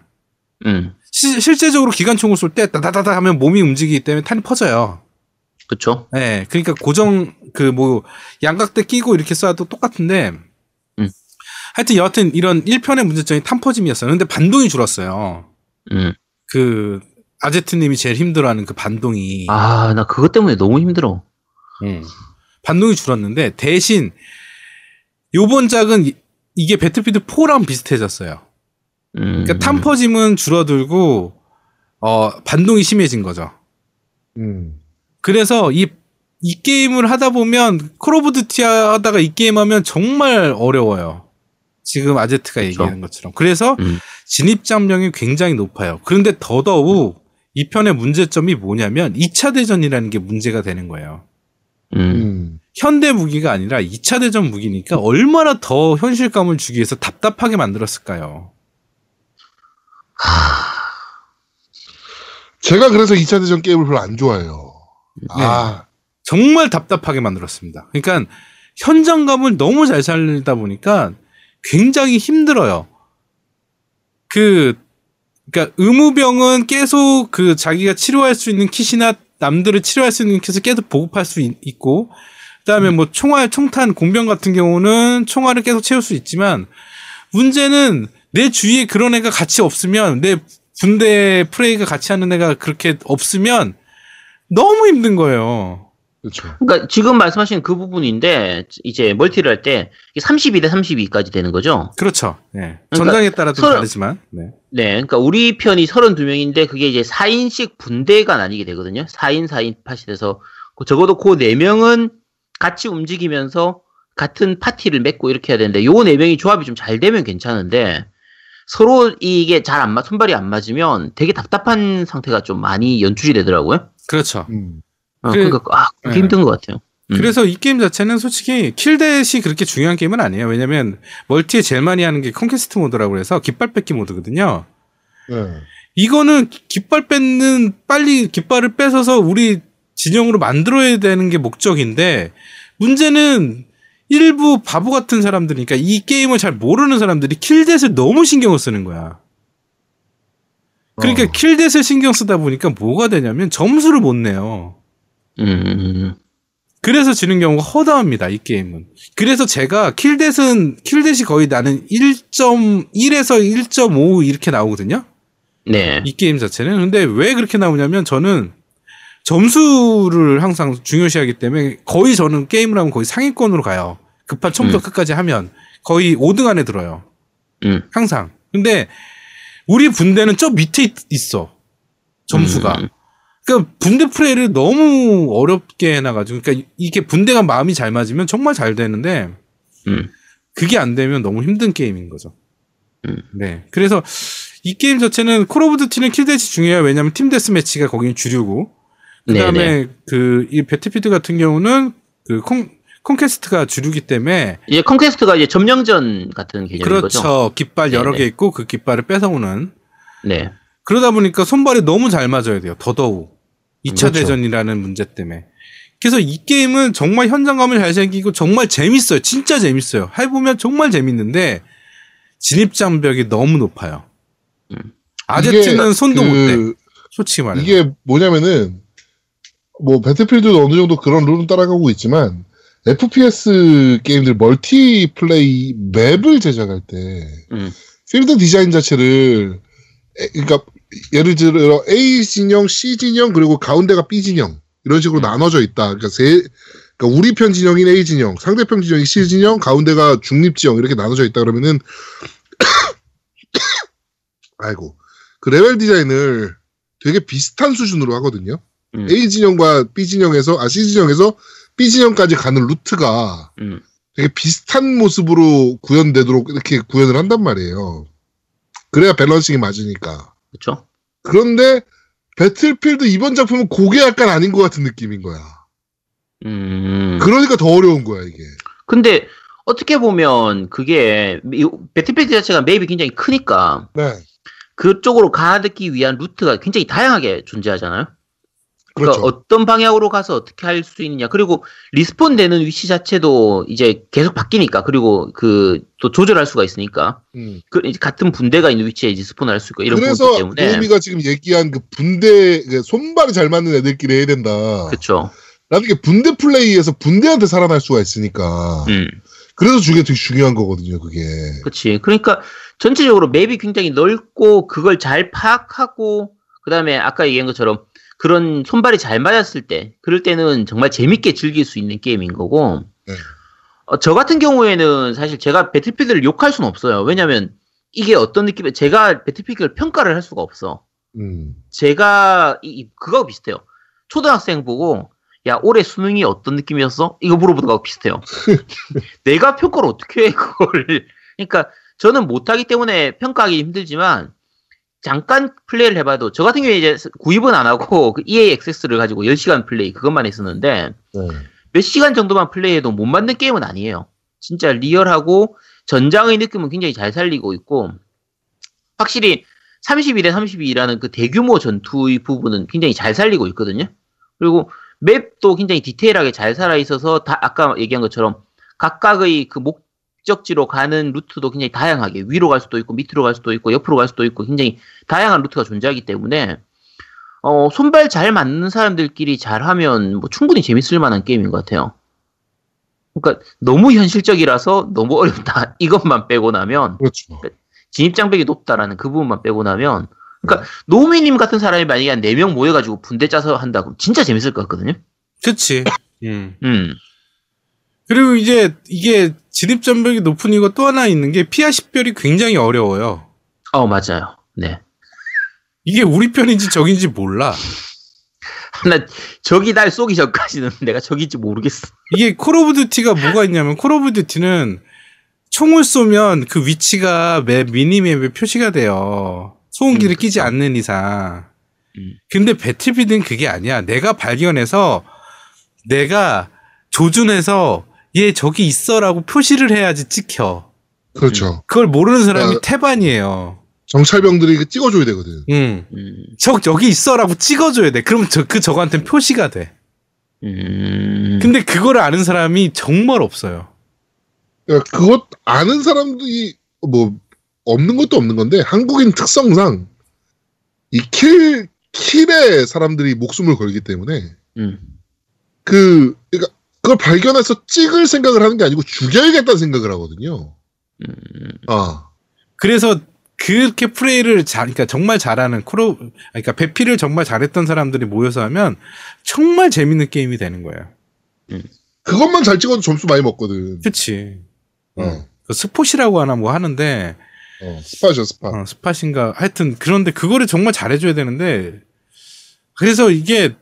S3: 음.
S2: 시- 실제적으로 기관총을 쏠 때 따다다다 하면 몸이 움직이기 때문에 탄이 퍼져요.
S3: 그쵸.
S2: 예, 그러니까 고정 그 뭐 양각대 끼고 이렇게 쏴도 똑같은데.
S3: 음.
S2: 하여튼 여하튼 이런 1편의 문제점이 탄 퍼짐이었어요. 근데 반동이 줄었어요.
S3: 음.
S2: 그 아제트님이 제일 힘들어하는 그 반동이
S3: 아, 나 그것 때문에 너무 힘들어.
S2: 음. 반동이 줄었는데 대신 요번 작은 이- 이게 배틀필드 4랑 비슷해졌어요.
S3: 음.
S2: 그러니까 탄퍼짐은 줄어들고 어 반동이 심해진 거죠.
S1: 음.
S2: 그래서 이, 이 게임을 하다 보면 콜 오브 듀티 하다가 이 게임 하면 정말 어려워요. 지금 아제트가
S3: 그쵸.
S2: 얘기하는 것처럼. 그래서
S3: 음.
S2: 진입 장벽이 굉장히 높아요. 그런데 더더욱 이 편의 문제점이 뭐냐면 2차 대전이라는 게 문제가 되는 거예요.
S3: 음.
S1: 음.
S2: 현대 무기가 아니라 2차 대전 무기니까 얼마나 더 현실감을 주기 위해서 답답하게 만들었을까요?
S1: 제가 그래서 2차 대전 게임을 별로 안 좋아해요.
S2: 네.
S1: 아,
S2: 정말 답답하게 만들었습니다. 그러니까 현장감을 너무 잘 살리다 보니까 굉장히 힘들어요. 그 그러니까 의무병은 계속 그 자기가 치료할 수 있는 킷이나 남들을 치료할 수 있는 킷을 계속 보급할 수 있, 고 그다음에 뭐 총알 총탄 공병 같은 경우는 총알을 계속 채울 수 있지만 문제는 내 주위에 그런 애가 같이 없으면 내 군대 프레이가 같이 하는 애가 그렇게 없으면 너무 힘든 거예요.
S1: 그렇죠.
S3: 그러니까 지금 말씀하신 그 부분인데 이제 멀티를 할 때 32대 32까지 되는 거죠.
S2: 그렇죠. 네.
S3: 그러니까
S2: 전장에 따라 좀
S3: 서로-
S2: 다르지만. 네.
S3: 네, 그러니까 우리 편이 32명인데 그게 이제 4인씩 분대가 나뉘게 되거든요. 4인, 4인 팟이 돼서 그 적어도 그 4명은 같이 움직이면서 같은 파티를 맺고 이렇게 해야 되는데 요 4명이 조합이 좀 잘 되면 괜찮은데 서로 이게 잘 안 맞, 손발이 안 맞으면 되게 답답한 상태가 좀 많이 연출이 되더라고요.
S2: 그렇죠.
S1: 음.
S3: 어,
S2: 그래-
S3: 그러니까 아, 그게
S2: 네.
S3: 힘든 것 같아요. 음.
S2: 그래서 이 게임 자체는 솔직히 킬댓이 그렇게 중요한 게임은 아니에요. 왜냐면 멀티에 제일 많이 하는 게 conquest 모드라고 해서 깃발 뺏기 모드거든요.
S1: 네.
S2: 이거는 깃발 뺏는 빨리 깃발을 뺏어서 우리 진영으로 만들어야 되는 게 목적인데 문제는 일부 바보 같은 사람들이니까 이 게임을 잘 모르는 사람들이 kill death를 너무 신경을 쓰는 거야. 그러니까
S1: 어.
S2: kill death를 신경 쓰다 보니까 뭐가 되냐면 점수를 못 내요.
S3: 음.
S2: 그래서 지는 경우가 허다합니다, 이 게임은. 그래서 제가 킬댓은, 킬댓이 거의 나는 1.1에서 1.5 이렇게 나오거든요?
S3: 네.
S2: 이 게임 자체는. 근데 왜 그렇게 나오냐면 저는 점수를 항상 중요시하기 때문에 거의 저는 게임을 하면 거의 상위권으로 가요. 급한 처음부터
S3: 음.
S2: 끝까지 하면 거의 5등 안에 들어요.
S3: 음.
S2: 항상. 근데 우리 분대는 저 밑에 있- 있어. 점수가.
S3: 음.
S2: 그러니까 분대 플레이를 너무 어렵게 해놔가지고, 그러니까 이게 분대가 마음이 잘 맞으면 정말 잘 되는데,
S3: 음.
S2: 그게 안 되면 너무 힘든 게임인 거죠.
S3: 음.
S2: 네. 그래서 이 게임 자체는 콜 오브 듀티는 kill death가 중요해요. 왜냐하면 team death match가 거기는 주류고, 그
S3: 네네.
S2: 다음에 그 이 배틀필드 같은 경우는 그 con, conquest가 주류기 때문에,
S3: 이제 conquest가 이제 점령전 같은 개념인
S2: 그렇죠.
S3: 거죠.
S2: 깃발 여러
S3: 네네.
S2: 개 있고 그 깃발을 뺏어오는.
S3: 네.
S2: 그러다 보니까 손발이 너무 잘 맞아야 돼요. 더더욱. 2차
S1: 그렇죠.
S2: 대전이라는 문제 때문에. 그래서 이 게임은 정말 현장감을 잘 생기고 정말 재밌어요. 진짜 재밌어요. 해보면 정말 재밌는데 진입장벽이 너무 높아요.
S3: 음.
S2: 아제트는 손도
S1: 그-
S2: 못 대. 솔직히 말해.
S1: 이게 뭐냐면은 뭐 배틀필드도 어느 정도 그런 룰은 따라가고 있지만 FPS 게임들 멀티플레이 맵을 제작할 때
S3: 음.
S1: 필드 디자인 자체를 에, 그러니까 예를 들어 A 진영, C 진영 그리고 가운데가 B 진영 이런 식으로 나눠져 있다. 그러니까 세 그러니까 우리 편 진영인 A 진영, 상대편 진영이 C 진영, 가운데가 중립 진영 이렇게 나눠져 있다 그러면은 *coughs* 아이고 그 레벨 디자인을 되게 비슷한 수준으로 하거든요.
S3: 음.
S1: A 진영과 B 진영에서 아 C 진영에서 B 진영까지 가는 루트가
S3: 음.
S1: 되게 비슷한 모습으로 구현되도록 이렇게 구현을 한단 말이에요. 그래야 밸런싱이 맞으니까.
S3: 그렇죠.
S1: 그런데 배틀필드 이번 작품은 그게 약간 아닌 것 같은 느낌인 거야.
S3: 음.
S1: 그러니까 더 어려운 거야 이게.
S3: 근데 어떻게 보면 그게 이 배틀필드 자체가 맵이 굉장히 크니까
S1: 네,
S3: 그쪽으로 가기 위한 루트가 굉장히 다양하게 존재하잖아요.
S1: 그렇죠.
S3: 그러니까 어떤 방향으로 가서 어떻게 할 수 있느냐. 그리고 respawn 되는 위치 자체도 이제 계속 바뀌니까. 그리고 그 또 조절할 수가 있으니까.
S1: 음.
S3: 그 이제 같은 분대가 있는 위치에 이제 spawn을 할 수 있고 이런
S1: 그래서
S3: 부분 때문에.
S1: 도우미가 지금 얘기한 그 분대 그 손발이 잘 맞는 애들끼리 해야 된다.
S3: 그렇죠.
S1: 라는 게 분대 플레이에서 분대한테 살아날 수가 있으니까.
S3: 음.
S1: 그래서 그게 되게 중요한 거거든요, 그게.
S3: 그렇지. 그러니까 전체적으로 맵이 굉장히 넓고 그걸 잘 파악하고 그다음에 아까 얘기한 것처럼 그런 손발이 잘 맞았을 때 그럴 때는 정말 재밌게 즐길 수 있는 게임인 거고
S1: 네.
S3: 어, 저 같은 경우에는 사실 제가 배틀필드를 욕할 수는 없어요. 왜냐면 이게 어떤 느낌이 제가 배틀필드를 평가를 할 수가 없어.
S1: 음.
S3: 제가 이, 이- 그거하고 비슷해요. 초등학생 보고 야 올해 수능이 어떤 느낌이었어? 이거 물어보는 거하고 비슷해요. *laughs* 내가 평가를 어떻게 해 그걸? 그러니까 저는 못하기 때문에 평가하기 힘들지만 잠깐 플레이를 해봐도 저 같은 경우에 이제 구입은 안 하고 *laughs* 그 EA 액세스를 가지고 10시간 플레이 그것만 했었는데
S1: 네.
S3: 몇 시간 정도만 플레이해도 못 만든 게임은 아니에요. 진짜 리얼하고 전장의 느낌은 굉장히 잘 살리고 있고 확실히 31에 32라는 그 대규모 전투의 부분은 굉장히 잘 살리고 있거든요. 그리고 맵도 굉장히 디테일하게 잘 살아 있어서 다 아까 얘기한 것처럼 각각의 그 목 적지로 가는 루트도 굉장히 다양하게 위로 갈 수도 있고 밑으로 갈 수도 있고 옆으로 갈 수도 있고 굉장히 다양한 루트가 존재하기 때문에 어, 손발 잘 맞는 사람들끼리 잘하면 뭐 충분히 재밌을 만한 게임인 것 같아요. 그러니까 너무 현실적이라서 너무 *laughs* 어렵다 이것만 빼고 나면
S1: 그렇죠.
S3: 진입 장벽이 높다라는 그 부분만 빼고 나면 그러니까 노미님 같은 사람이 만약에 한 4명 모여가지고 분대 짜서 한다 그럼 진짜 재밌을 것 같거든요.
S2: 그치. 음.
S3: 음.
S2: 그리고 이제 이게 진입 장벽이 높은 이유가 또 하나 있는 게 피아 식별이 굉장히 어려워요.
S3: 어 맞아요. 네.
S2: 이게 우리 편인지 적인지 몰라.
S3: 나 적이 날 쏘기 전까지는 얘가 적인지 모르겠어.
S2: 이게 콜 오브 듀티가 뭐가 있냐면 콜 오브 듀티는 총을 쏘면 그 위치가 맵 미니맵에 표시가 돼요. 소음기를
S3: 음,
S2: 끼지. 않는 이상.
S3: 음.
S2: 근데 배틀필드는 그게 아니야. 내가 발견해서 내가 조준해서 얘 저기 있어라고 표시를 해야지 찍혀.
S1: 그렇죠.
S2: 그걸 모르는 사람이
S1: 어.
S2: 태반이에요.
S1: 정찰병들이 그 찍어줘야 되거든.
S2: 응.
S3: 음.
S2: 저 여기 있어라고 찍어줘야 돼. 그럼 저 그 저거한테는 표시가 돼.
S3: 음.
S2: 근데 그거를 아는 사람이 정말 없어요.
S1: 그러니까 그것 아는 사람들이 뭐 없는 것도 없는 건데 한국인 특성상 이 킬 킬에 사람들이 목숨을 걸기 때문에
S3: 음.
S1: 그 그러니까 그걸 발견해서 찍을 생각을 하는 게 아니고 죽여야겠다는 생각을 하거든요.
S3: 음.
S1: 아
S2: 그래서 그렇게 플레이를 잘, 그러니까 정말 잘하는 크로, 그러니까 배피를 정말 잘했던 사람들이 모여서 하면 정말 재밌는 게임이 되는 거예요.
S1: 그것만 잘 찍어도 점수 많이 먹거든.
S2: 그치.
S1: 어,
S2: 그 spot이라고 하나 뭐 하는데,
S1: 어 spot이죠 spot.
S2: 어, spot인가 하여튼 그런데 그거를 정말 잘해줘야 되는데, 그래서 이게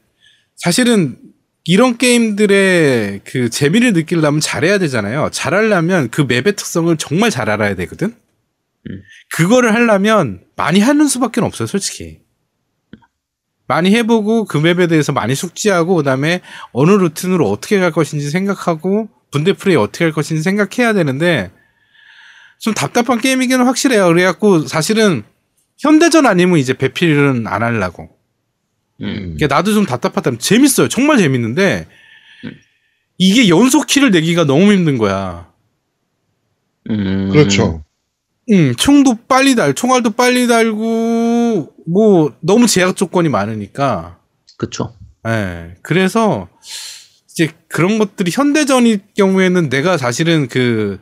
S2: 사실은 이런 게임들의 그 재미를 느끼려면 잘해야 되잖아요. 잘하려면 그 맵의 특성을 정말 잘 알아야 되거든?
S3: 음.
S2: 그거를 하려면 많이 하는 수밖에 없어요, 솔직히. 많이 해보고 그 맵에 대해서 많이 숙지하고 그다음에 어느 루틴으로 어떻게 갈 것인지 생각하고 분대 플레이 어떻게 할 것인지 생각해야 되는데 좀 답답한 게임이기는 확실해요. 그래갖고 사실은 현대전 아니면 이제 배필은 안 하려고.
S3: 음.
S2: 그러니까 나도 좀 답답하다. 재밌어요. 정말 재밌는데
S3: 음.
S2: 이게 연속 킬을 내기가 너무 힘든 거야.
S3: 음.
S1: 그렇죠.
S2: 음, 총도 빨리 달, 총알도 빨리 달고 뭐 너무 제약 조건이 많으니까.
S3: 그쵸.
S2: 예. 그래서 이제 그런 것들이 현대전일 경우에는 내가 사실은 그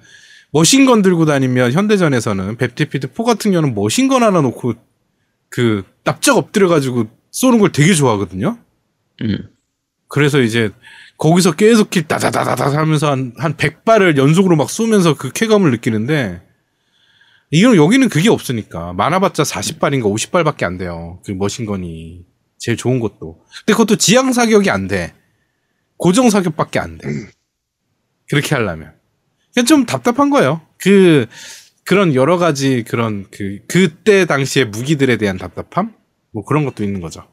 S2: 머신건 들고 다니면 현대전에서는 배틀필드 4 같은 경우는 머신건 하나 놓고 그 납작 엎드려 가지고 쏘는 걸 되게 좋아하거든요.
S3: 음.
S2: 그래서 이제 거기서 계속 길 따다다다다 하면서 한, 한 100발을 연속으로 막 쏘면서 그 쾌감을 느끼는데 이건 여기는 그게 없으니까 많아봤자 40발인가 50발밖에 안 돼요. 그 머신건이 제일 좋은 것도. 근데 그것도 지향 사격이 안 돼. 고정 사격밖에 안 돼. 그렇게 하려면. 그냥 좀 답답한 거예요. 그 그런 여러 가지 그런 그 그때 당시의 무기들에 대한 답답함 뭐 그런 것도 있는 거죠.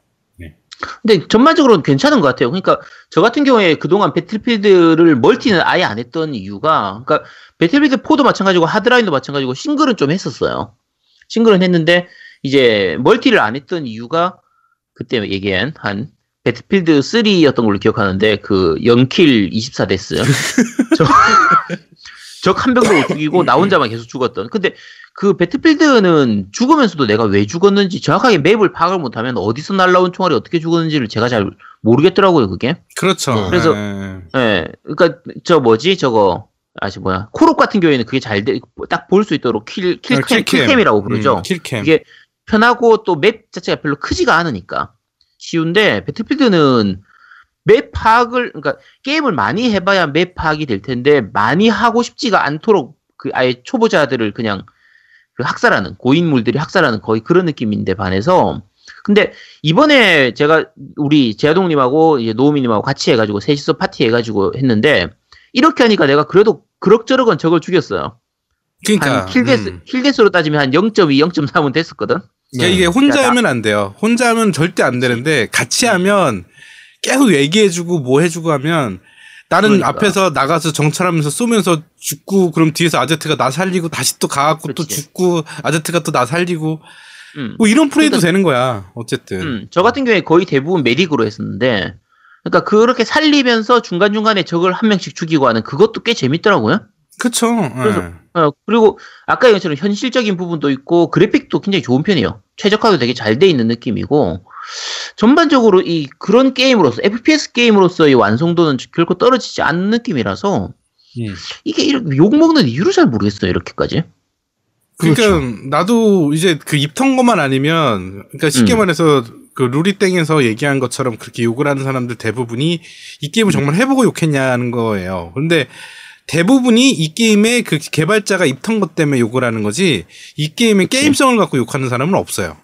S3: 근데 전반적으로는 괜찮은 것 같아요. 그러니까 저 같은 경우에 그동안 배틀필드를 멀티는 아예 안 했던 이유가 그러니까 배틀필드 4도 마찬가지고 하드라인도 마찬가지고 싱글은 좀 했었어요. 싱글은 했는데 이제 multi를 안 했던 이유가 그때 얘기한 한 배틀필드 3였던 걸로 기억하는데 그 0 kill 24 death *laughs* 적 한 명도 못 죽이고 나 혼자만 계속 죽었던 근데 그 배틀필드는 죽으면서도 내가 왜 죽었는지 정확하게 map을 파악을 못하면 어디서 날라온 총알이 어떻게 죽었는지를 제가 잘 모르겠더라고요 그게
S2: 그렇죠.
S3: 그래서-
S2: 예.
S3: 예 그러니까 저 뭐지 저거 아시 뭐야 콜옵 같은 경우에는 그게 잘 딱 볼 수 있도록 kill, kill,
S2: 어,
S3: kill,
S2: kill cam.
S3: kill cam이라고 부르죠
S2: 음, kill cam.
S3: 이게 편하고 또 map 자체가 별로 크지가 않으니까 쉬운데 배틀필드는 map 파악을 그러니까 게임을 많이 해봐야 map 파악이 될 텐데 많이 하고 싶지가 않도록 그 아예 초보자들을 그냥 그 학살하는 고인물들이 학살하는 거의 그런 느낌인데 반해서 근데 이번에 제가 우리 제아동님하고 이제 노우미님하고 같이 해가지고 셋이서 파티 해가지고 했는데 이렇게 하니까 내가 그래도 그럭저럭은 적을 죽였어요.
S2: 그러니까
S3: 한 킬데스
S2: 음.
S3: 킬데스로 따지면 한 0.2, 0.3은 됐었거든.
S2: 그러니까 이게 혼자
S3: 야, 나-
S2: 하면 안 돼요. 혼자 하면 절대 안 되는데 같이 하면 계속 얘기해주고 뭐 해주고 하면 나는
S3: 그러니까.
S2: 앞에서 나가서 정찰하면서 쏘면서 죽고 그럼 뒤에서 아제트가 나 살리고 다시 또 가갖고 또
S3: 그렇지.
S2: 죽고 아제트가 또 나 살리고
S3: 음.
S2: 뭐 이런 플레이도
S3: 그러니까-
S2: 되는 거야. 어쨌든.
S3: 음, 저 같은 경우에 거의 대부분 메딕으로 했었는데, 그러니까 그렇게 살리면서 중간중간에 적을 한 명씩 죽이고 하는 그것도 꽤 재밌더라고요.
S2: 그쵸.
S3: 그래서-
S2: 예.
S3: 어, 그리고 아까 얘기처럼 현실적인 부분도 있고, 그래픽도 굉장히 좋은 편이에요. 최적화도 되게 잘 돼 있는 느낌이고, 전반적으로 이 그런 게임으로서, FPS 게임으로서의 완성도는 결코 떨어지지 않는 느낌이라서,
S2: 음.
S3: 이게 이렇게 욕 먹는 이유를 잘 모르겠어요, 이렇게까지.
S2: 그러니까
S1: 그렇죠.
S2: 나도 이제 그 입턴 것만 아니면 그러니까 쉽게
S3: 음.
S2: 말해서 그 루리땡에서 얘기한 것처럼 그렇게 욕을 하는 사람들 대부분이 이 게임을 정말 해보고 욕했냐는 거예요. 근데 대부분이 이 게임의 그 개발자가 입턴 것 때문에 욕을 하는 거지 이 게임의 게임성을 갖고 욕하는 사람은 없어요.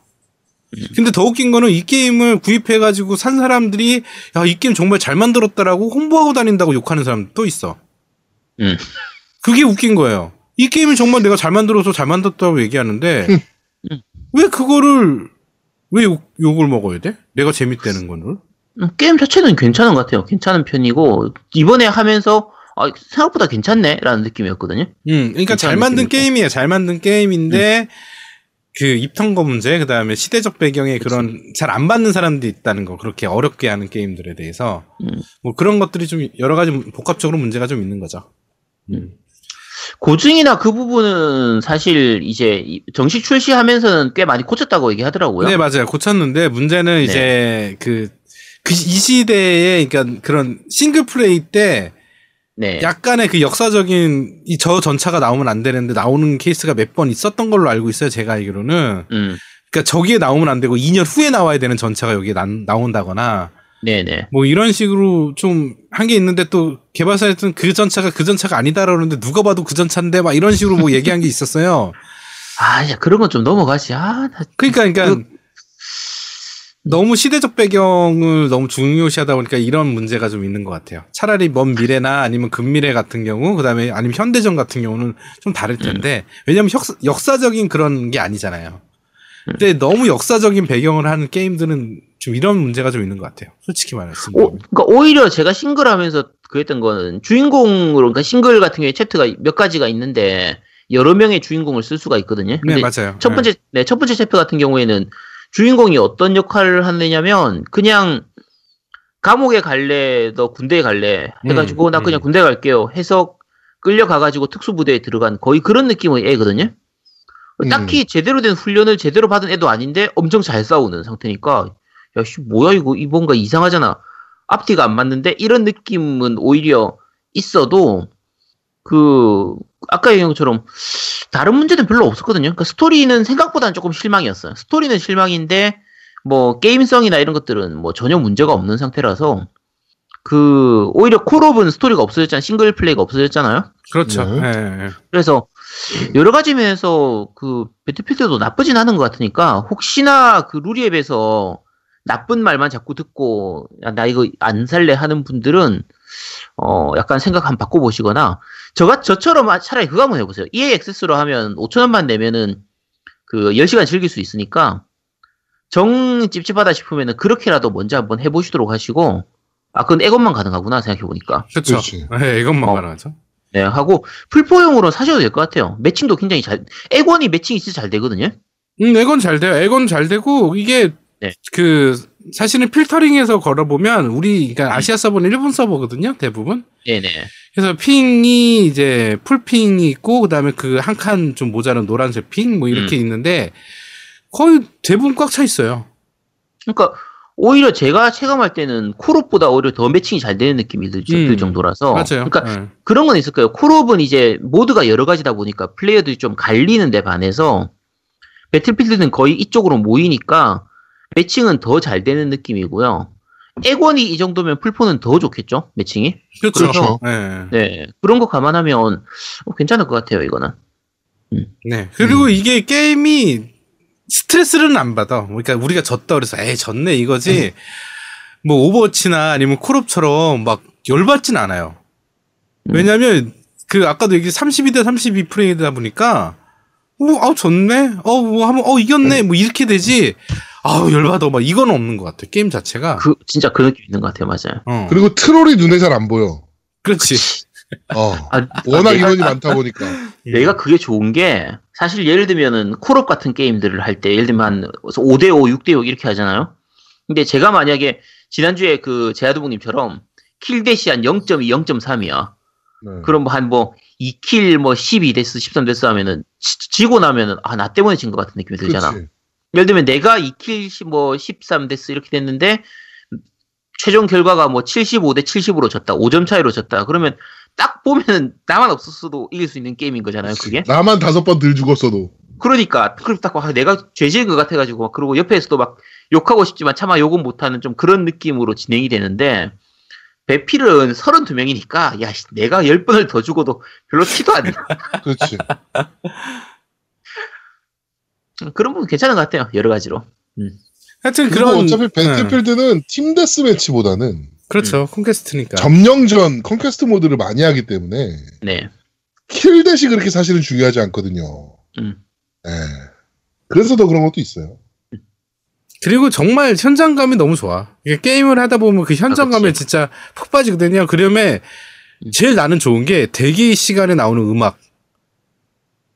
S2: 근데 더 웃긴 거는 이 게임을 구입해가지고 산 사람들이 야, 이 게임 정말 잘 만들었다라고 홍보하고 다닌다고 욕하는 사람도 있어.
S3: 음.
S2: 그게 웃긴 거예요. 이 게임을 정말 내가 잘 만들어서 잘 만들었다고 얘기하는데
S3: 음.
S2: 왜 그거를 왜 욕, 욕을 먹어야 돼? 내가 재밌다는 거를?
S3: 음, 게임 자체는 괜찮은 것 같아요. 괜찮은 편이고, 이번에 하면서, 아, 생각보다 괜찮네? 라는 느낌이었거든요.
S2: 음, 그러니까 잘 만든
S3: 느낌이고.
S2: 게임이에요. 잘 만든 게임인데 그 입턴거 문제, 그 다음에 시대적 배경에 그런 잘 안 받는 사람들이 있다는 거, 그렇게 어렵게 하는 게임들에 대해서
S3: 음.
S2: 뭐 그런 것들이 좀 여러 가지 복합적으로 문제가 좀 있는 거죠. 음.
S3: 고증이나 그 부분은 사실 이제 이- 정식 출시하면서는 꽤 많이 고쳤다고 얘기하더라고요.
S2: 네, 맞아요. 고쳤는데 문제는 이제 그, 그, 이 시대에, 그러니까 그런 싱글 플레이 때
S3: 네.
S2: 약간의 그 역사적인 이 저 전차가 나오면 안 되는데 나오는 케이스가 몇 번 있었던 걸로 알고 있어요. 제가 알기로는.
S3: 음.
S2: 그러니까 저기에 나오면 안 되고 2년 후에 나와야 되는 전차가 여기에 나, 나온다거나
S3: 네네.
S2: 뭐 이런 식으로 좀 한 게 있는데 또 개발사에서는 그 전차가 그 전차가 아니다 그러는데 누가 봐도 그 전차인데 막 이런 식으로 뭐 얘기한 게 있었어요. *laughs*
S3: 아, 야, 그런 건 좀 넘어가지. 아, 나,
S2: 그러니까 그러니까
S3: 그-
S2: 너무 시대적 배경을 너무 중요시하다 보니까 이런 문제가 좀 있는 것 같아요. 차라리 먼 미래나 아니면 근미래 같은 경우, 그 다음에 아니면 현대전 같은 경우는 좀 다를 텐데 왜냐하면 역사, 역사 적인 그런 게 아니잖아요. 근데 너무 역사적인 배경을 하는 게임들은 좀 이런 문제가 좀 있는 것 같아요. 솔직히 말했습니다.
S3: 오, 그러니까 오히려 제가 싱글 하면서 그랬던 거는 주인공으로, 그러니까 싱글 같은 경우에 챕터가 몇 가지가 있는데 여러 명의 주인공을 쓸 수가 있거든요.
S2: 네 맞아요.
S3: 첫 번째, 네, 첫 번째 챕터 같은 경우에는 주인공이 어떤 역할을 하느냐면 그냥 감옥에 갈래, 너 군대에 갈래 해가지고
S2: 음,
S3: 나 그냥
S2: 음.
S3: 군대 갈게요 해서 끌려가가지고 특수부대에 들어간 거의 그런 느낌의 애거든요.
S1: 음.
S3: 딱히 제대로 된 훈련을 제대로 받은 애도 아닌데 엄청 잘 싸우는 상태니까 야 씨 뭐야 이거 이 뭔가 이상하잖아 앞뒤가 안 맞는데 이런 느낌은 오히려 있어도 그 아까 얘기한 것처럼 다른 문제는 별로 없었거든요. 그러니까 스토리는 생각보다는 조금 실망이었어요. 스토리는 실망인데 뭐 게임성이나 이런 것들은 뭐 전혀 문제가 없는 상태라서 그 오히려 콜옵은 스토리가 없어졌잖아요. 싱글 플레이가 없어졌잖아요.
S2: 그렇죠.
S1: 네.
S2: 예, 예.
S3: 그래서 여러 가지 면에서 그 배틀필드도 나쁘진 않은 것 같으니까 혹시나 그 루리앱에서 나쁜 말만 자꾸 듣고 야, 나 이거 안 살래 하는 분들은 어 약간 생각 한번 바꿔보시거나 저가 저처럼 아- 차라리 그거 한번 해보세요. EA 액세스로 하면 5천 원만 내면은 그 10시간 즐길 수 있으니까 정 찝찝하다 싶으면은 그렇게라도 먼저 한번 해보시도록 하시고 아 그건 액원만 가능하구나 생각해보니까
S2: 그렇죠.
S1: 그렇지.
S2: 네, 이것만
S3: 어.
S2: 가능하죠.
S3: 네 하고 풀포용으로 사셔도 될 것 같아요. 매칭도 굉장히 잘 액원이 매칭이 진짜 잘 되거든요.
S2: 음, 액원 잘 돼요. 액원 잘 되고 이게
S3: 네.
S2: 그 사실은 필터링해서 걸어보면 우리 그러니까 아시아 서버는 일본 서버거든요. 대부분.
S3: 네네.
S2: 그래서 핑이 이제 풀핑이 있고 그다음에 그 한 칸 좀 모자란 노란색 핑 뭐 이렇게 있는데 거의 대부분 꽉 차 있어요.
S3: 그러니까 오히려 제가 체감할 때는 콜옵보다 오히려 더 매칭이 잘 되는 느낌이 들, 들
S2: 음,
S3: 정도라서
S2: 맞아요.
S3: 그러니까
S2: 네.
S3: 그런 건 있을 거예요. 콜옵은 이제 모드가 여러 가지다 보니까 플레이어들이 좀 갈리는데 반해서 배틀필드는 거의 이쪽으로 모이니까 매칭은 더 잘 되는 느낌이고요. 액원이 이 정도면 풀포는 더 좋겠죠? 매칭이?
S2: 그렇죠.
S1: 그렇죠.
S2: 네.
S3: 네. 그런 거 감안하면 어, 괜찮을 것 같아요, 이거는.
S2: 네. 그리고
S1: 음.
S2: 이게 게임이 스트레스는 안 받아. 그러니까 우리가 졌다 그래서 에이 졌네 이거지. 뭐 오버워치나 아니면 콜옵처럼 막 열받진 않아요.
S3: 음.
S2: 왜냐면 그 아까도 얘기 32대 32 프레이다 보니까 어, 아 졌네. 어, 뭐 하면 어 이겼네. 뭐 이렇게 되지. 아우 열받아. 막 이건 없는 것 같아. 게임 자체가.
S3: 그, 진짜 그 느낌 있는 것 같아요, 맞아요.
S2: 어.
S1: 그리고 트롤이 눈에 잘 안 보여.
S2: 그렇지.
S1: 어.
S3: 아,
S1: 워낙
S3: 아,
S1: 인원이 많다 보니까.
S3: 내가 그게 좋은 게 사실 예를 들면은 콜옵 같은 게임들을 할 때 예를 들면 한 5대5, 6대6 이렇게 하잖아요. 근데 제가 만약에 지난주에 그 제아두부님처럼 kill death 한 0.2, 0.3이야.
S1: 네.
S3: 그럼 뭐 한 뭐 2 kill 뭐 12 death, 13 death 하면은 지, 지고 나면은 아 나 때문에 진 것 같은 느낌이 들잖아.
S1: 그렇지.
S3: 예를 들면 내가 2 kill 시- 뭐 13 death 이렇게 됐는데 최종 결과가 뭐 75대 70으로 졌다. 5점 차이로 졌다. 그러면 딱 보면은 나만 없었어도 이길 수 있는 게임인 거잖아요, 그게.
S1: 나만 다섯 번 덜 죽었어도.
S3: 그러니까 그렇게 딱 와, 내가 죄 지은 것 같아가지고 막 그러고 옆에서도 막 욕하고 싶지만 차마 욕은 못하는 좀 그런 느낌으로 진행이 되는데 배필은 32명이니까 야 씨, 내가 10번을 더 죽어도 별로 티도 안 나.
S1: 그렇지. *laughs*
S3: 그런 부분 괜찮은 것 같아요 여러 가지로
S2: 하여튼
S1: 그리고
S2: 그런
S1: 어차피
S2: 네.
S1: 배틀필드는 team deathmatch보다는
S2: 그렇죠. Conquest니까.
S1: 점령전 Conquest 모드를 많이 하기 때문에
S3: 네
S1: kill death 그렇게 사실은 중요하지 않거든요.
S3: 음.
S1: 네. 그래서 더 그런 것도 있어요.
S2: 그리고 정말 현장감이 너무 좋아. 이게 게임을 하다 보면 그 현장감에
S3: 아.
S2: 진짜 푹 빠지거든요. 그러면
S3: 음.
S2: 제일 나는 좋은 게 대기 시간에 나오는 음악.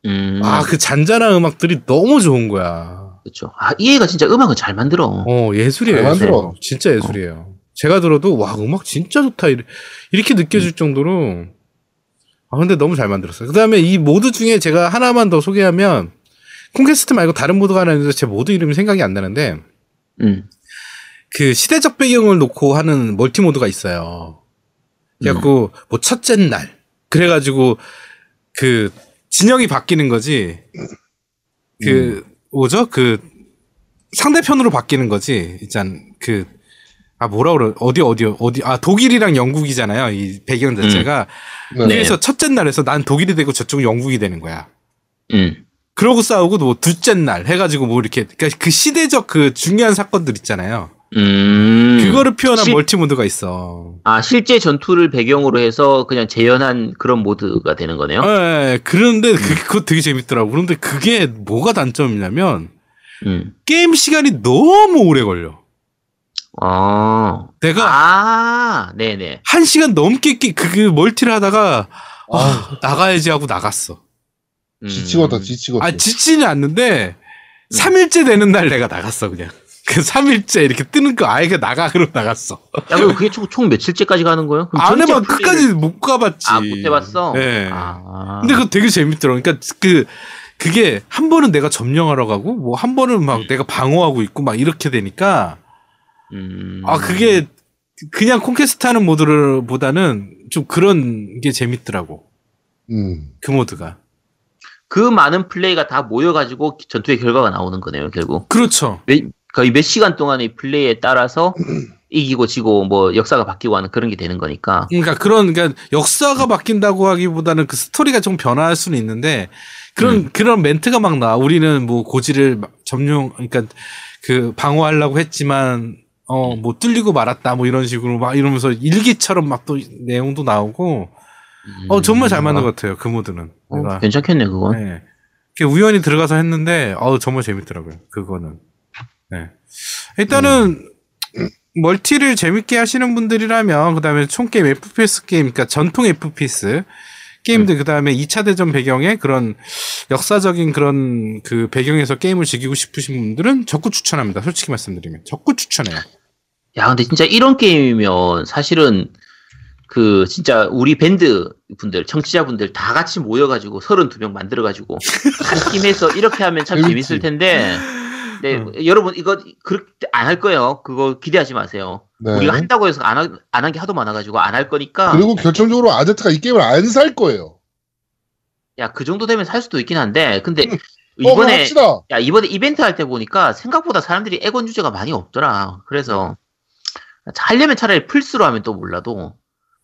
S3: 음,
S2: 아, 그 잔잔한 음악들이 너무 좋은 거야.
S3: 그렇죠 아 이해가 진짜 음악은 잘 만들어
S2: 어, 예술이에요.
S1: 잘
S2: 예술.
S1: 만들어.
S2: 진짜 예술이에요. 제가 들어도 와, 음악 진짜 좋다. 이렇게
S3: 음.
S2: 느껴질 정도로 아, 근데 너무 잘 만들었어요. 그다음에 이 모드 중에 제가 하나만 더 소개하면 Conquest 말고 다른 모드가 하나 있는데 제 모드 이름이 생각이 안 나는데
S3: 음,
S2: 그 시대적 배경을 놓고 하는 multi 모드가 있어요. 그래갖고 뭐 첫째 날 그래가지고 그 진영이 바뀌는 거지. 그 뭐죠? 그 상대편으로 바뀌는 거지. 일단 그 아 뭐라 그러 어디 어디 어디 아 독일이랑 영국이잖아요. 이 배경 자체가
S1: 네.
S3: 네.
S2: 그래서 첫째 날에서 난 독일이 되고 저쪽은 영국이 되는 거야.
S3: 음.
S2: 그러고 싸우고 뭐 둘째 날 해가지고 뭐 이렇게 그러니까 그 시대적 그 중요한 사건들 있잖아요.
S3: 음.
S2: 그거를 표현한
S3: 실-
S2: 멀티 모드가 있어.
S3: 아 실제 전투를 배경으로 해서 그냥 재현한 그런 모드가 되는 거네요.
S2: 예, 그런데 그, 그거 되게 재밌더라고. 그런데 그게 뭐가 단점이냐면
S3: 음.
S2: 게임 시간이 너무 오래 걸려.
S3: 아.
S2: 내가
S3: 아, 네네.
S2: 한 시간 넘게 끼- 그, 그 멀티를 하다가 아, 나가야지 하고 나갔어.
S3: 음.
S1: 지치겠다, 지치겠다.
S2: 아 지치는 않는데
S3: 음.
S2: 3일째 되는 날 내가 나갔어 그냥. 그 3일째 이렇게 뜨는 거 아예 그냥 나가 그러고 나갔어.
S3: 야, 그럼 그게 총, 총 며칠째까지 가는 거예요?
S2: 안 해봐
S3: 플레이를-
S2: 끝까지 못 가봤지.
S3: 아, 못 해봤어?
S2: 네.
S3: 아.
S2: 근데 그거 되게 재밌더라고. 그러니까 그 그게 한 번은 내가 점령하러 가고 뭐 한 번은 막
S3: 음.
S2: 내가 방어하고 있고 막 이렇게 되니까
S3: 음.
S2: 아 그게 그냥 Conquest 하는 모드를 보다는 좀 그런 게 재밌더라고.
S1: 음.
S2: 그 모드가.
S3: 그 많은 플레이가 다 모여가지고 전투의 결과가 나오는 거네요, 결국.
S2: 그렇죠.
S3: 몇, 거의 몇 시간 동안의 플레이에 따라서 *clears throat* 이기고 지고 뭐 역사가 바뀌고 하는 그런 게 되는 거니까.
S2: 그러니까 그런 그러니까 역사가 바뀐다고 하기보다는 그 스토리가 좀 변화할 수는 있는데 그런
S3: 음.
S2: 그런 멘트가 막 나. 우리는 뭐 고지를 막 점령 그러니까 그 방어하려고 했지만 어 뭐 뚫리고 말았다 뭐 이런 식으로 막 이러면서 일기처럼 막 또 내용도 나오고 어 정말 잘 맞는 것 같아요 그 모드는.
S3: 어, 괜찮겠네 그건.
S2: 네. 우연히 들어가서 했는데 어 정말 재밌더라고요. 그거는. 네. 일단은 멀티를 재밌게 하시는 분들이라면 그다음에 총 게임 FPS 게임 그러니까 전통 FPS 게임들 그다음에 2차 대전 배경의 그런 역사적인 그런 그 배경에서 게임을 즐기고 싶으신 분들은 적극 추천합니다. 솔직히 말씀드리면 적극 추천해요.
S3: 야, 근데 진짜 이런 게임이면 사실은 그 진짜 우리 밴드 분들, 청취자분들 다 같이 모여가지고 32명 만들어가지고 한 팀에서 이렇게 하면 참. 재밌을 텐데. 네,
S2: 음.
S3: 여러분 이거 그렇게 안 할 거예요. 그거 기대하지 마세요.
S1: 네.
S3: 우리가 한다고 해서 안한 게 하도 많아가지고 안 할 거니까.
S1: 그리고 결정적으로 아제트가 이 게임을 안 살 거예요.
S3: 야, 그 정도 되면 살 수도 있긴 한데, 근데
S1: 음. 어,
S3: 이번에
S1: 합시다.
S3: 야, 이번에 이벤트 할 때 보니까 생각보다 사람들이 엑원 유저가 많이 없더라. 그래서 하려면 차라리 플스로 하면 또 몰라도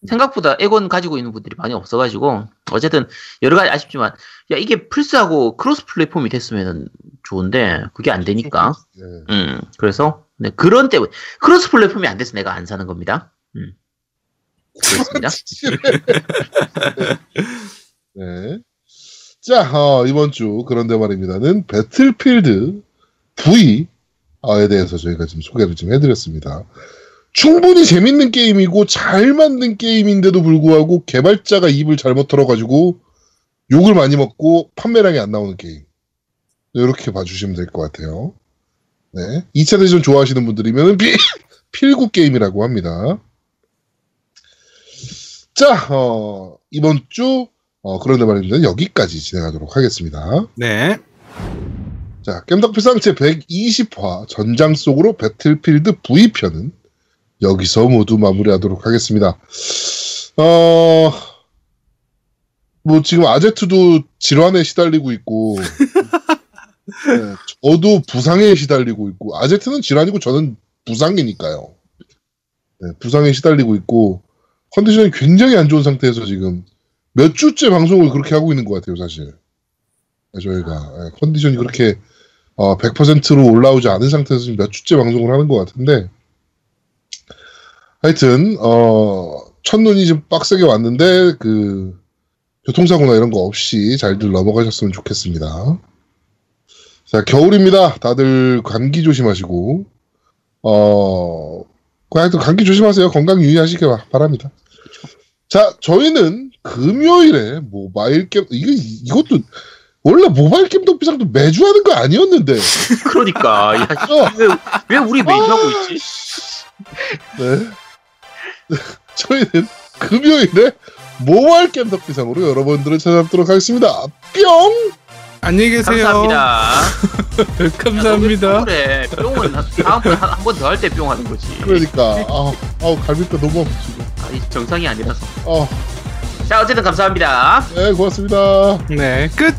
S3: 생각보다 엑원 가지고 있는 분들이 많이 없어가지고 어쨌든 여러 가지 아쉽지만 야 이게 플스하고 cross platform이 됐으면 좋은데 그게 안 되니까
S1: 네.
S3: 음 그래서 네, 그런 때문에 cross platform이 안 돼서 내가 안 사는 겁니다. 음 그렇습니다. *laughs*
S1: 네. 자, 어, 이번 주 그런데 말입니다는 배틀필드 V에 대해서 저희가 지금 소개를 좀 해드렸습니다. 충분히 재밌는 게임이고 잘 만든 게임인데도 불구하고 개발자가 입을 잘못 털어가지고 욕을 많이 먹고 판매량이 안 나오는 게임. 이렇게 봐주시면 될 것 같아요. 네. 2차 대전 좋아하시는 분들이면 필, *laughs* 필구 게임이라고 합니다. 자, 어, 이번 주 어, 그런데 말입니다. 여기까지 진행하도록 하겠습니다.
S2: 네.
S1: 자, 겜덕비상 제 120화 전장 속으로 배틀필드 V편은 여기서 모두 마무리하도록 하겠습니다. 어, 뭐 지금 아제트도 질환에 시달리고 있고, *laughs* 네, 저도 부상에 시달리고 있고, 아제트는 질환이고 저는 부상이니까요. 네, 부상에 시달리고 있고, 컨디션이 굉장히 안 좋은 상태에서 지금 몇 주째 방송을 그렇게 하고 있는 것 같아요, 사실. 네, 저희가 네, 컨디션이 그렇게 어, 100%로 올라오지 않은 상태에서 지금 몇 주째 방송을 하는 것 같은데, 하여튼, 어, 첫눈이 좀 빡세게 왔는데, 그, 교통사고나 이런 거 없이 잘들 넘어가셨으면 좋겠습니다. 자, 겨울입니다. 다들 감기 조심하시고, 어, 그 하여튼 감기 조심하세요. 건강 유의하시기 바- 바랍니다. 자, 저희는 금요일에 모바일 게임, 이거, 이것도, 원래 모바일 게임 덕비상도 매주 하는 거 아니었는데, *laughs*
S3: 그러니까 야,
S1: 어,
S3: 왜, 왜 우리 매주 하고 있지?
S1: 네. *laughs* 저희는 금요일에 모바일 게임 덕비상으로 여러분들을 찾아뵙도록 하겠습니다. 뿅!
S2: 안녕히 계세요.
S3: 감사합니다. *laughs*
S2: 감사합니다.
S3: 그래 뿅은 다음번에 한번 더 할 때 뿅 하는 거지.
S1: 그러니까, 아, 아우, 갈비뼈 너무 아프시고.
S3: 아, 이 정상이 아니라서.
S1: 아,
S3: 자 어쨌든 감사합니다.
S1: 네, 고맙습니다.
S2: 네. 끝.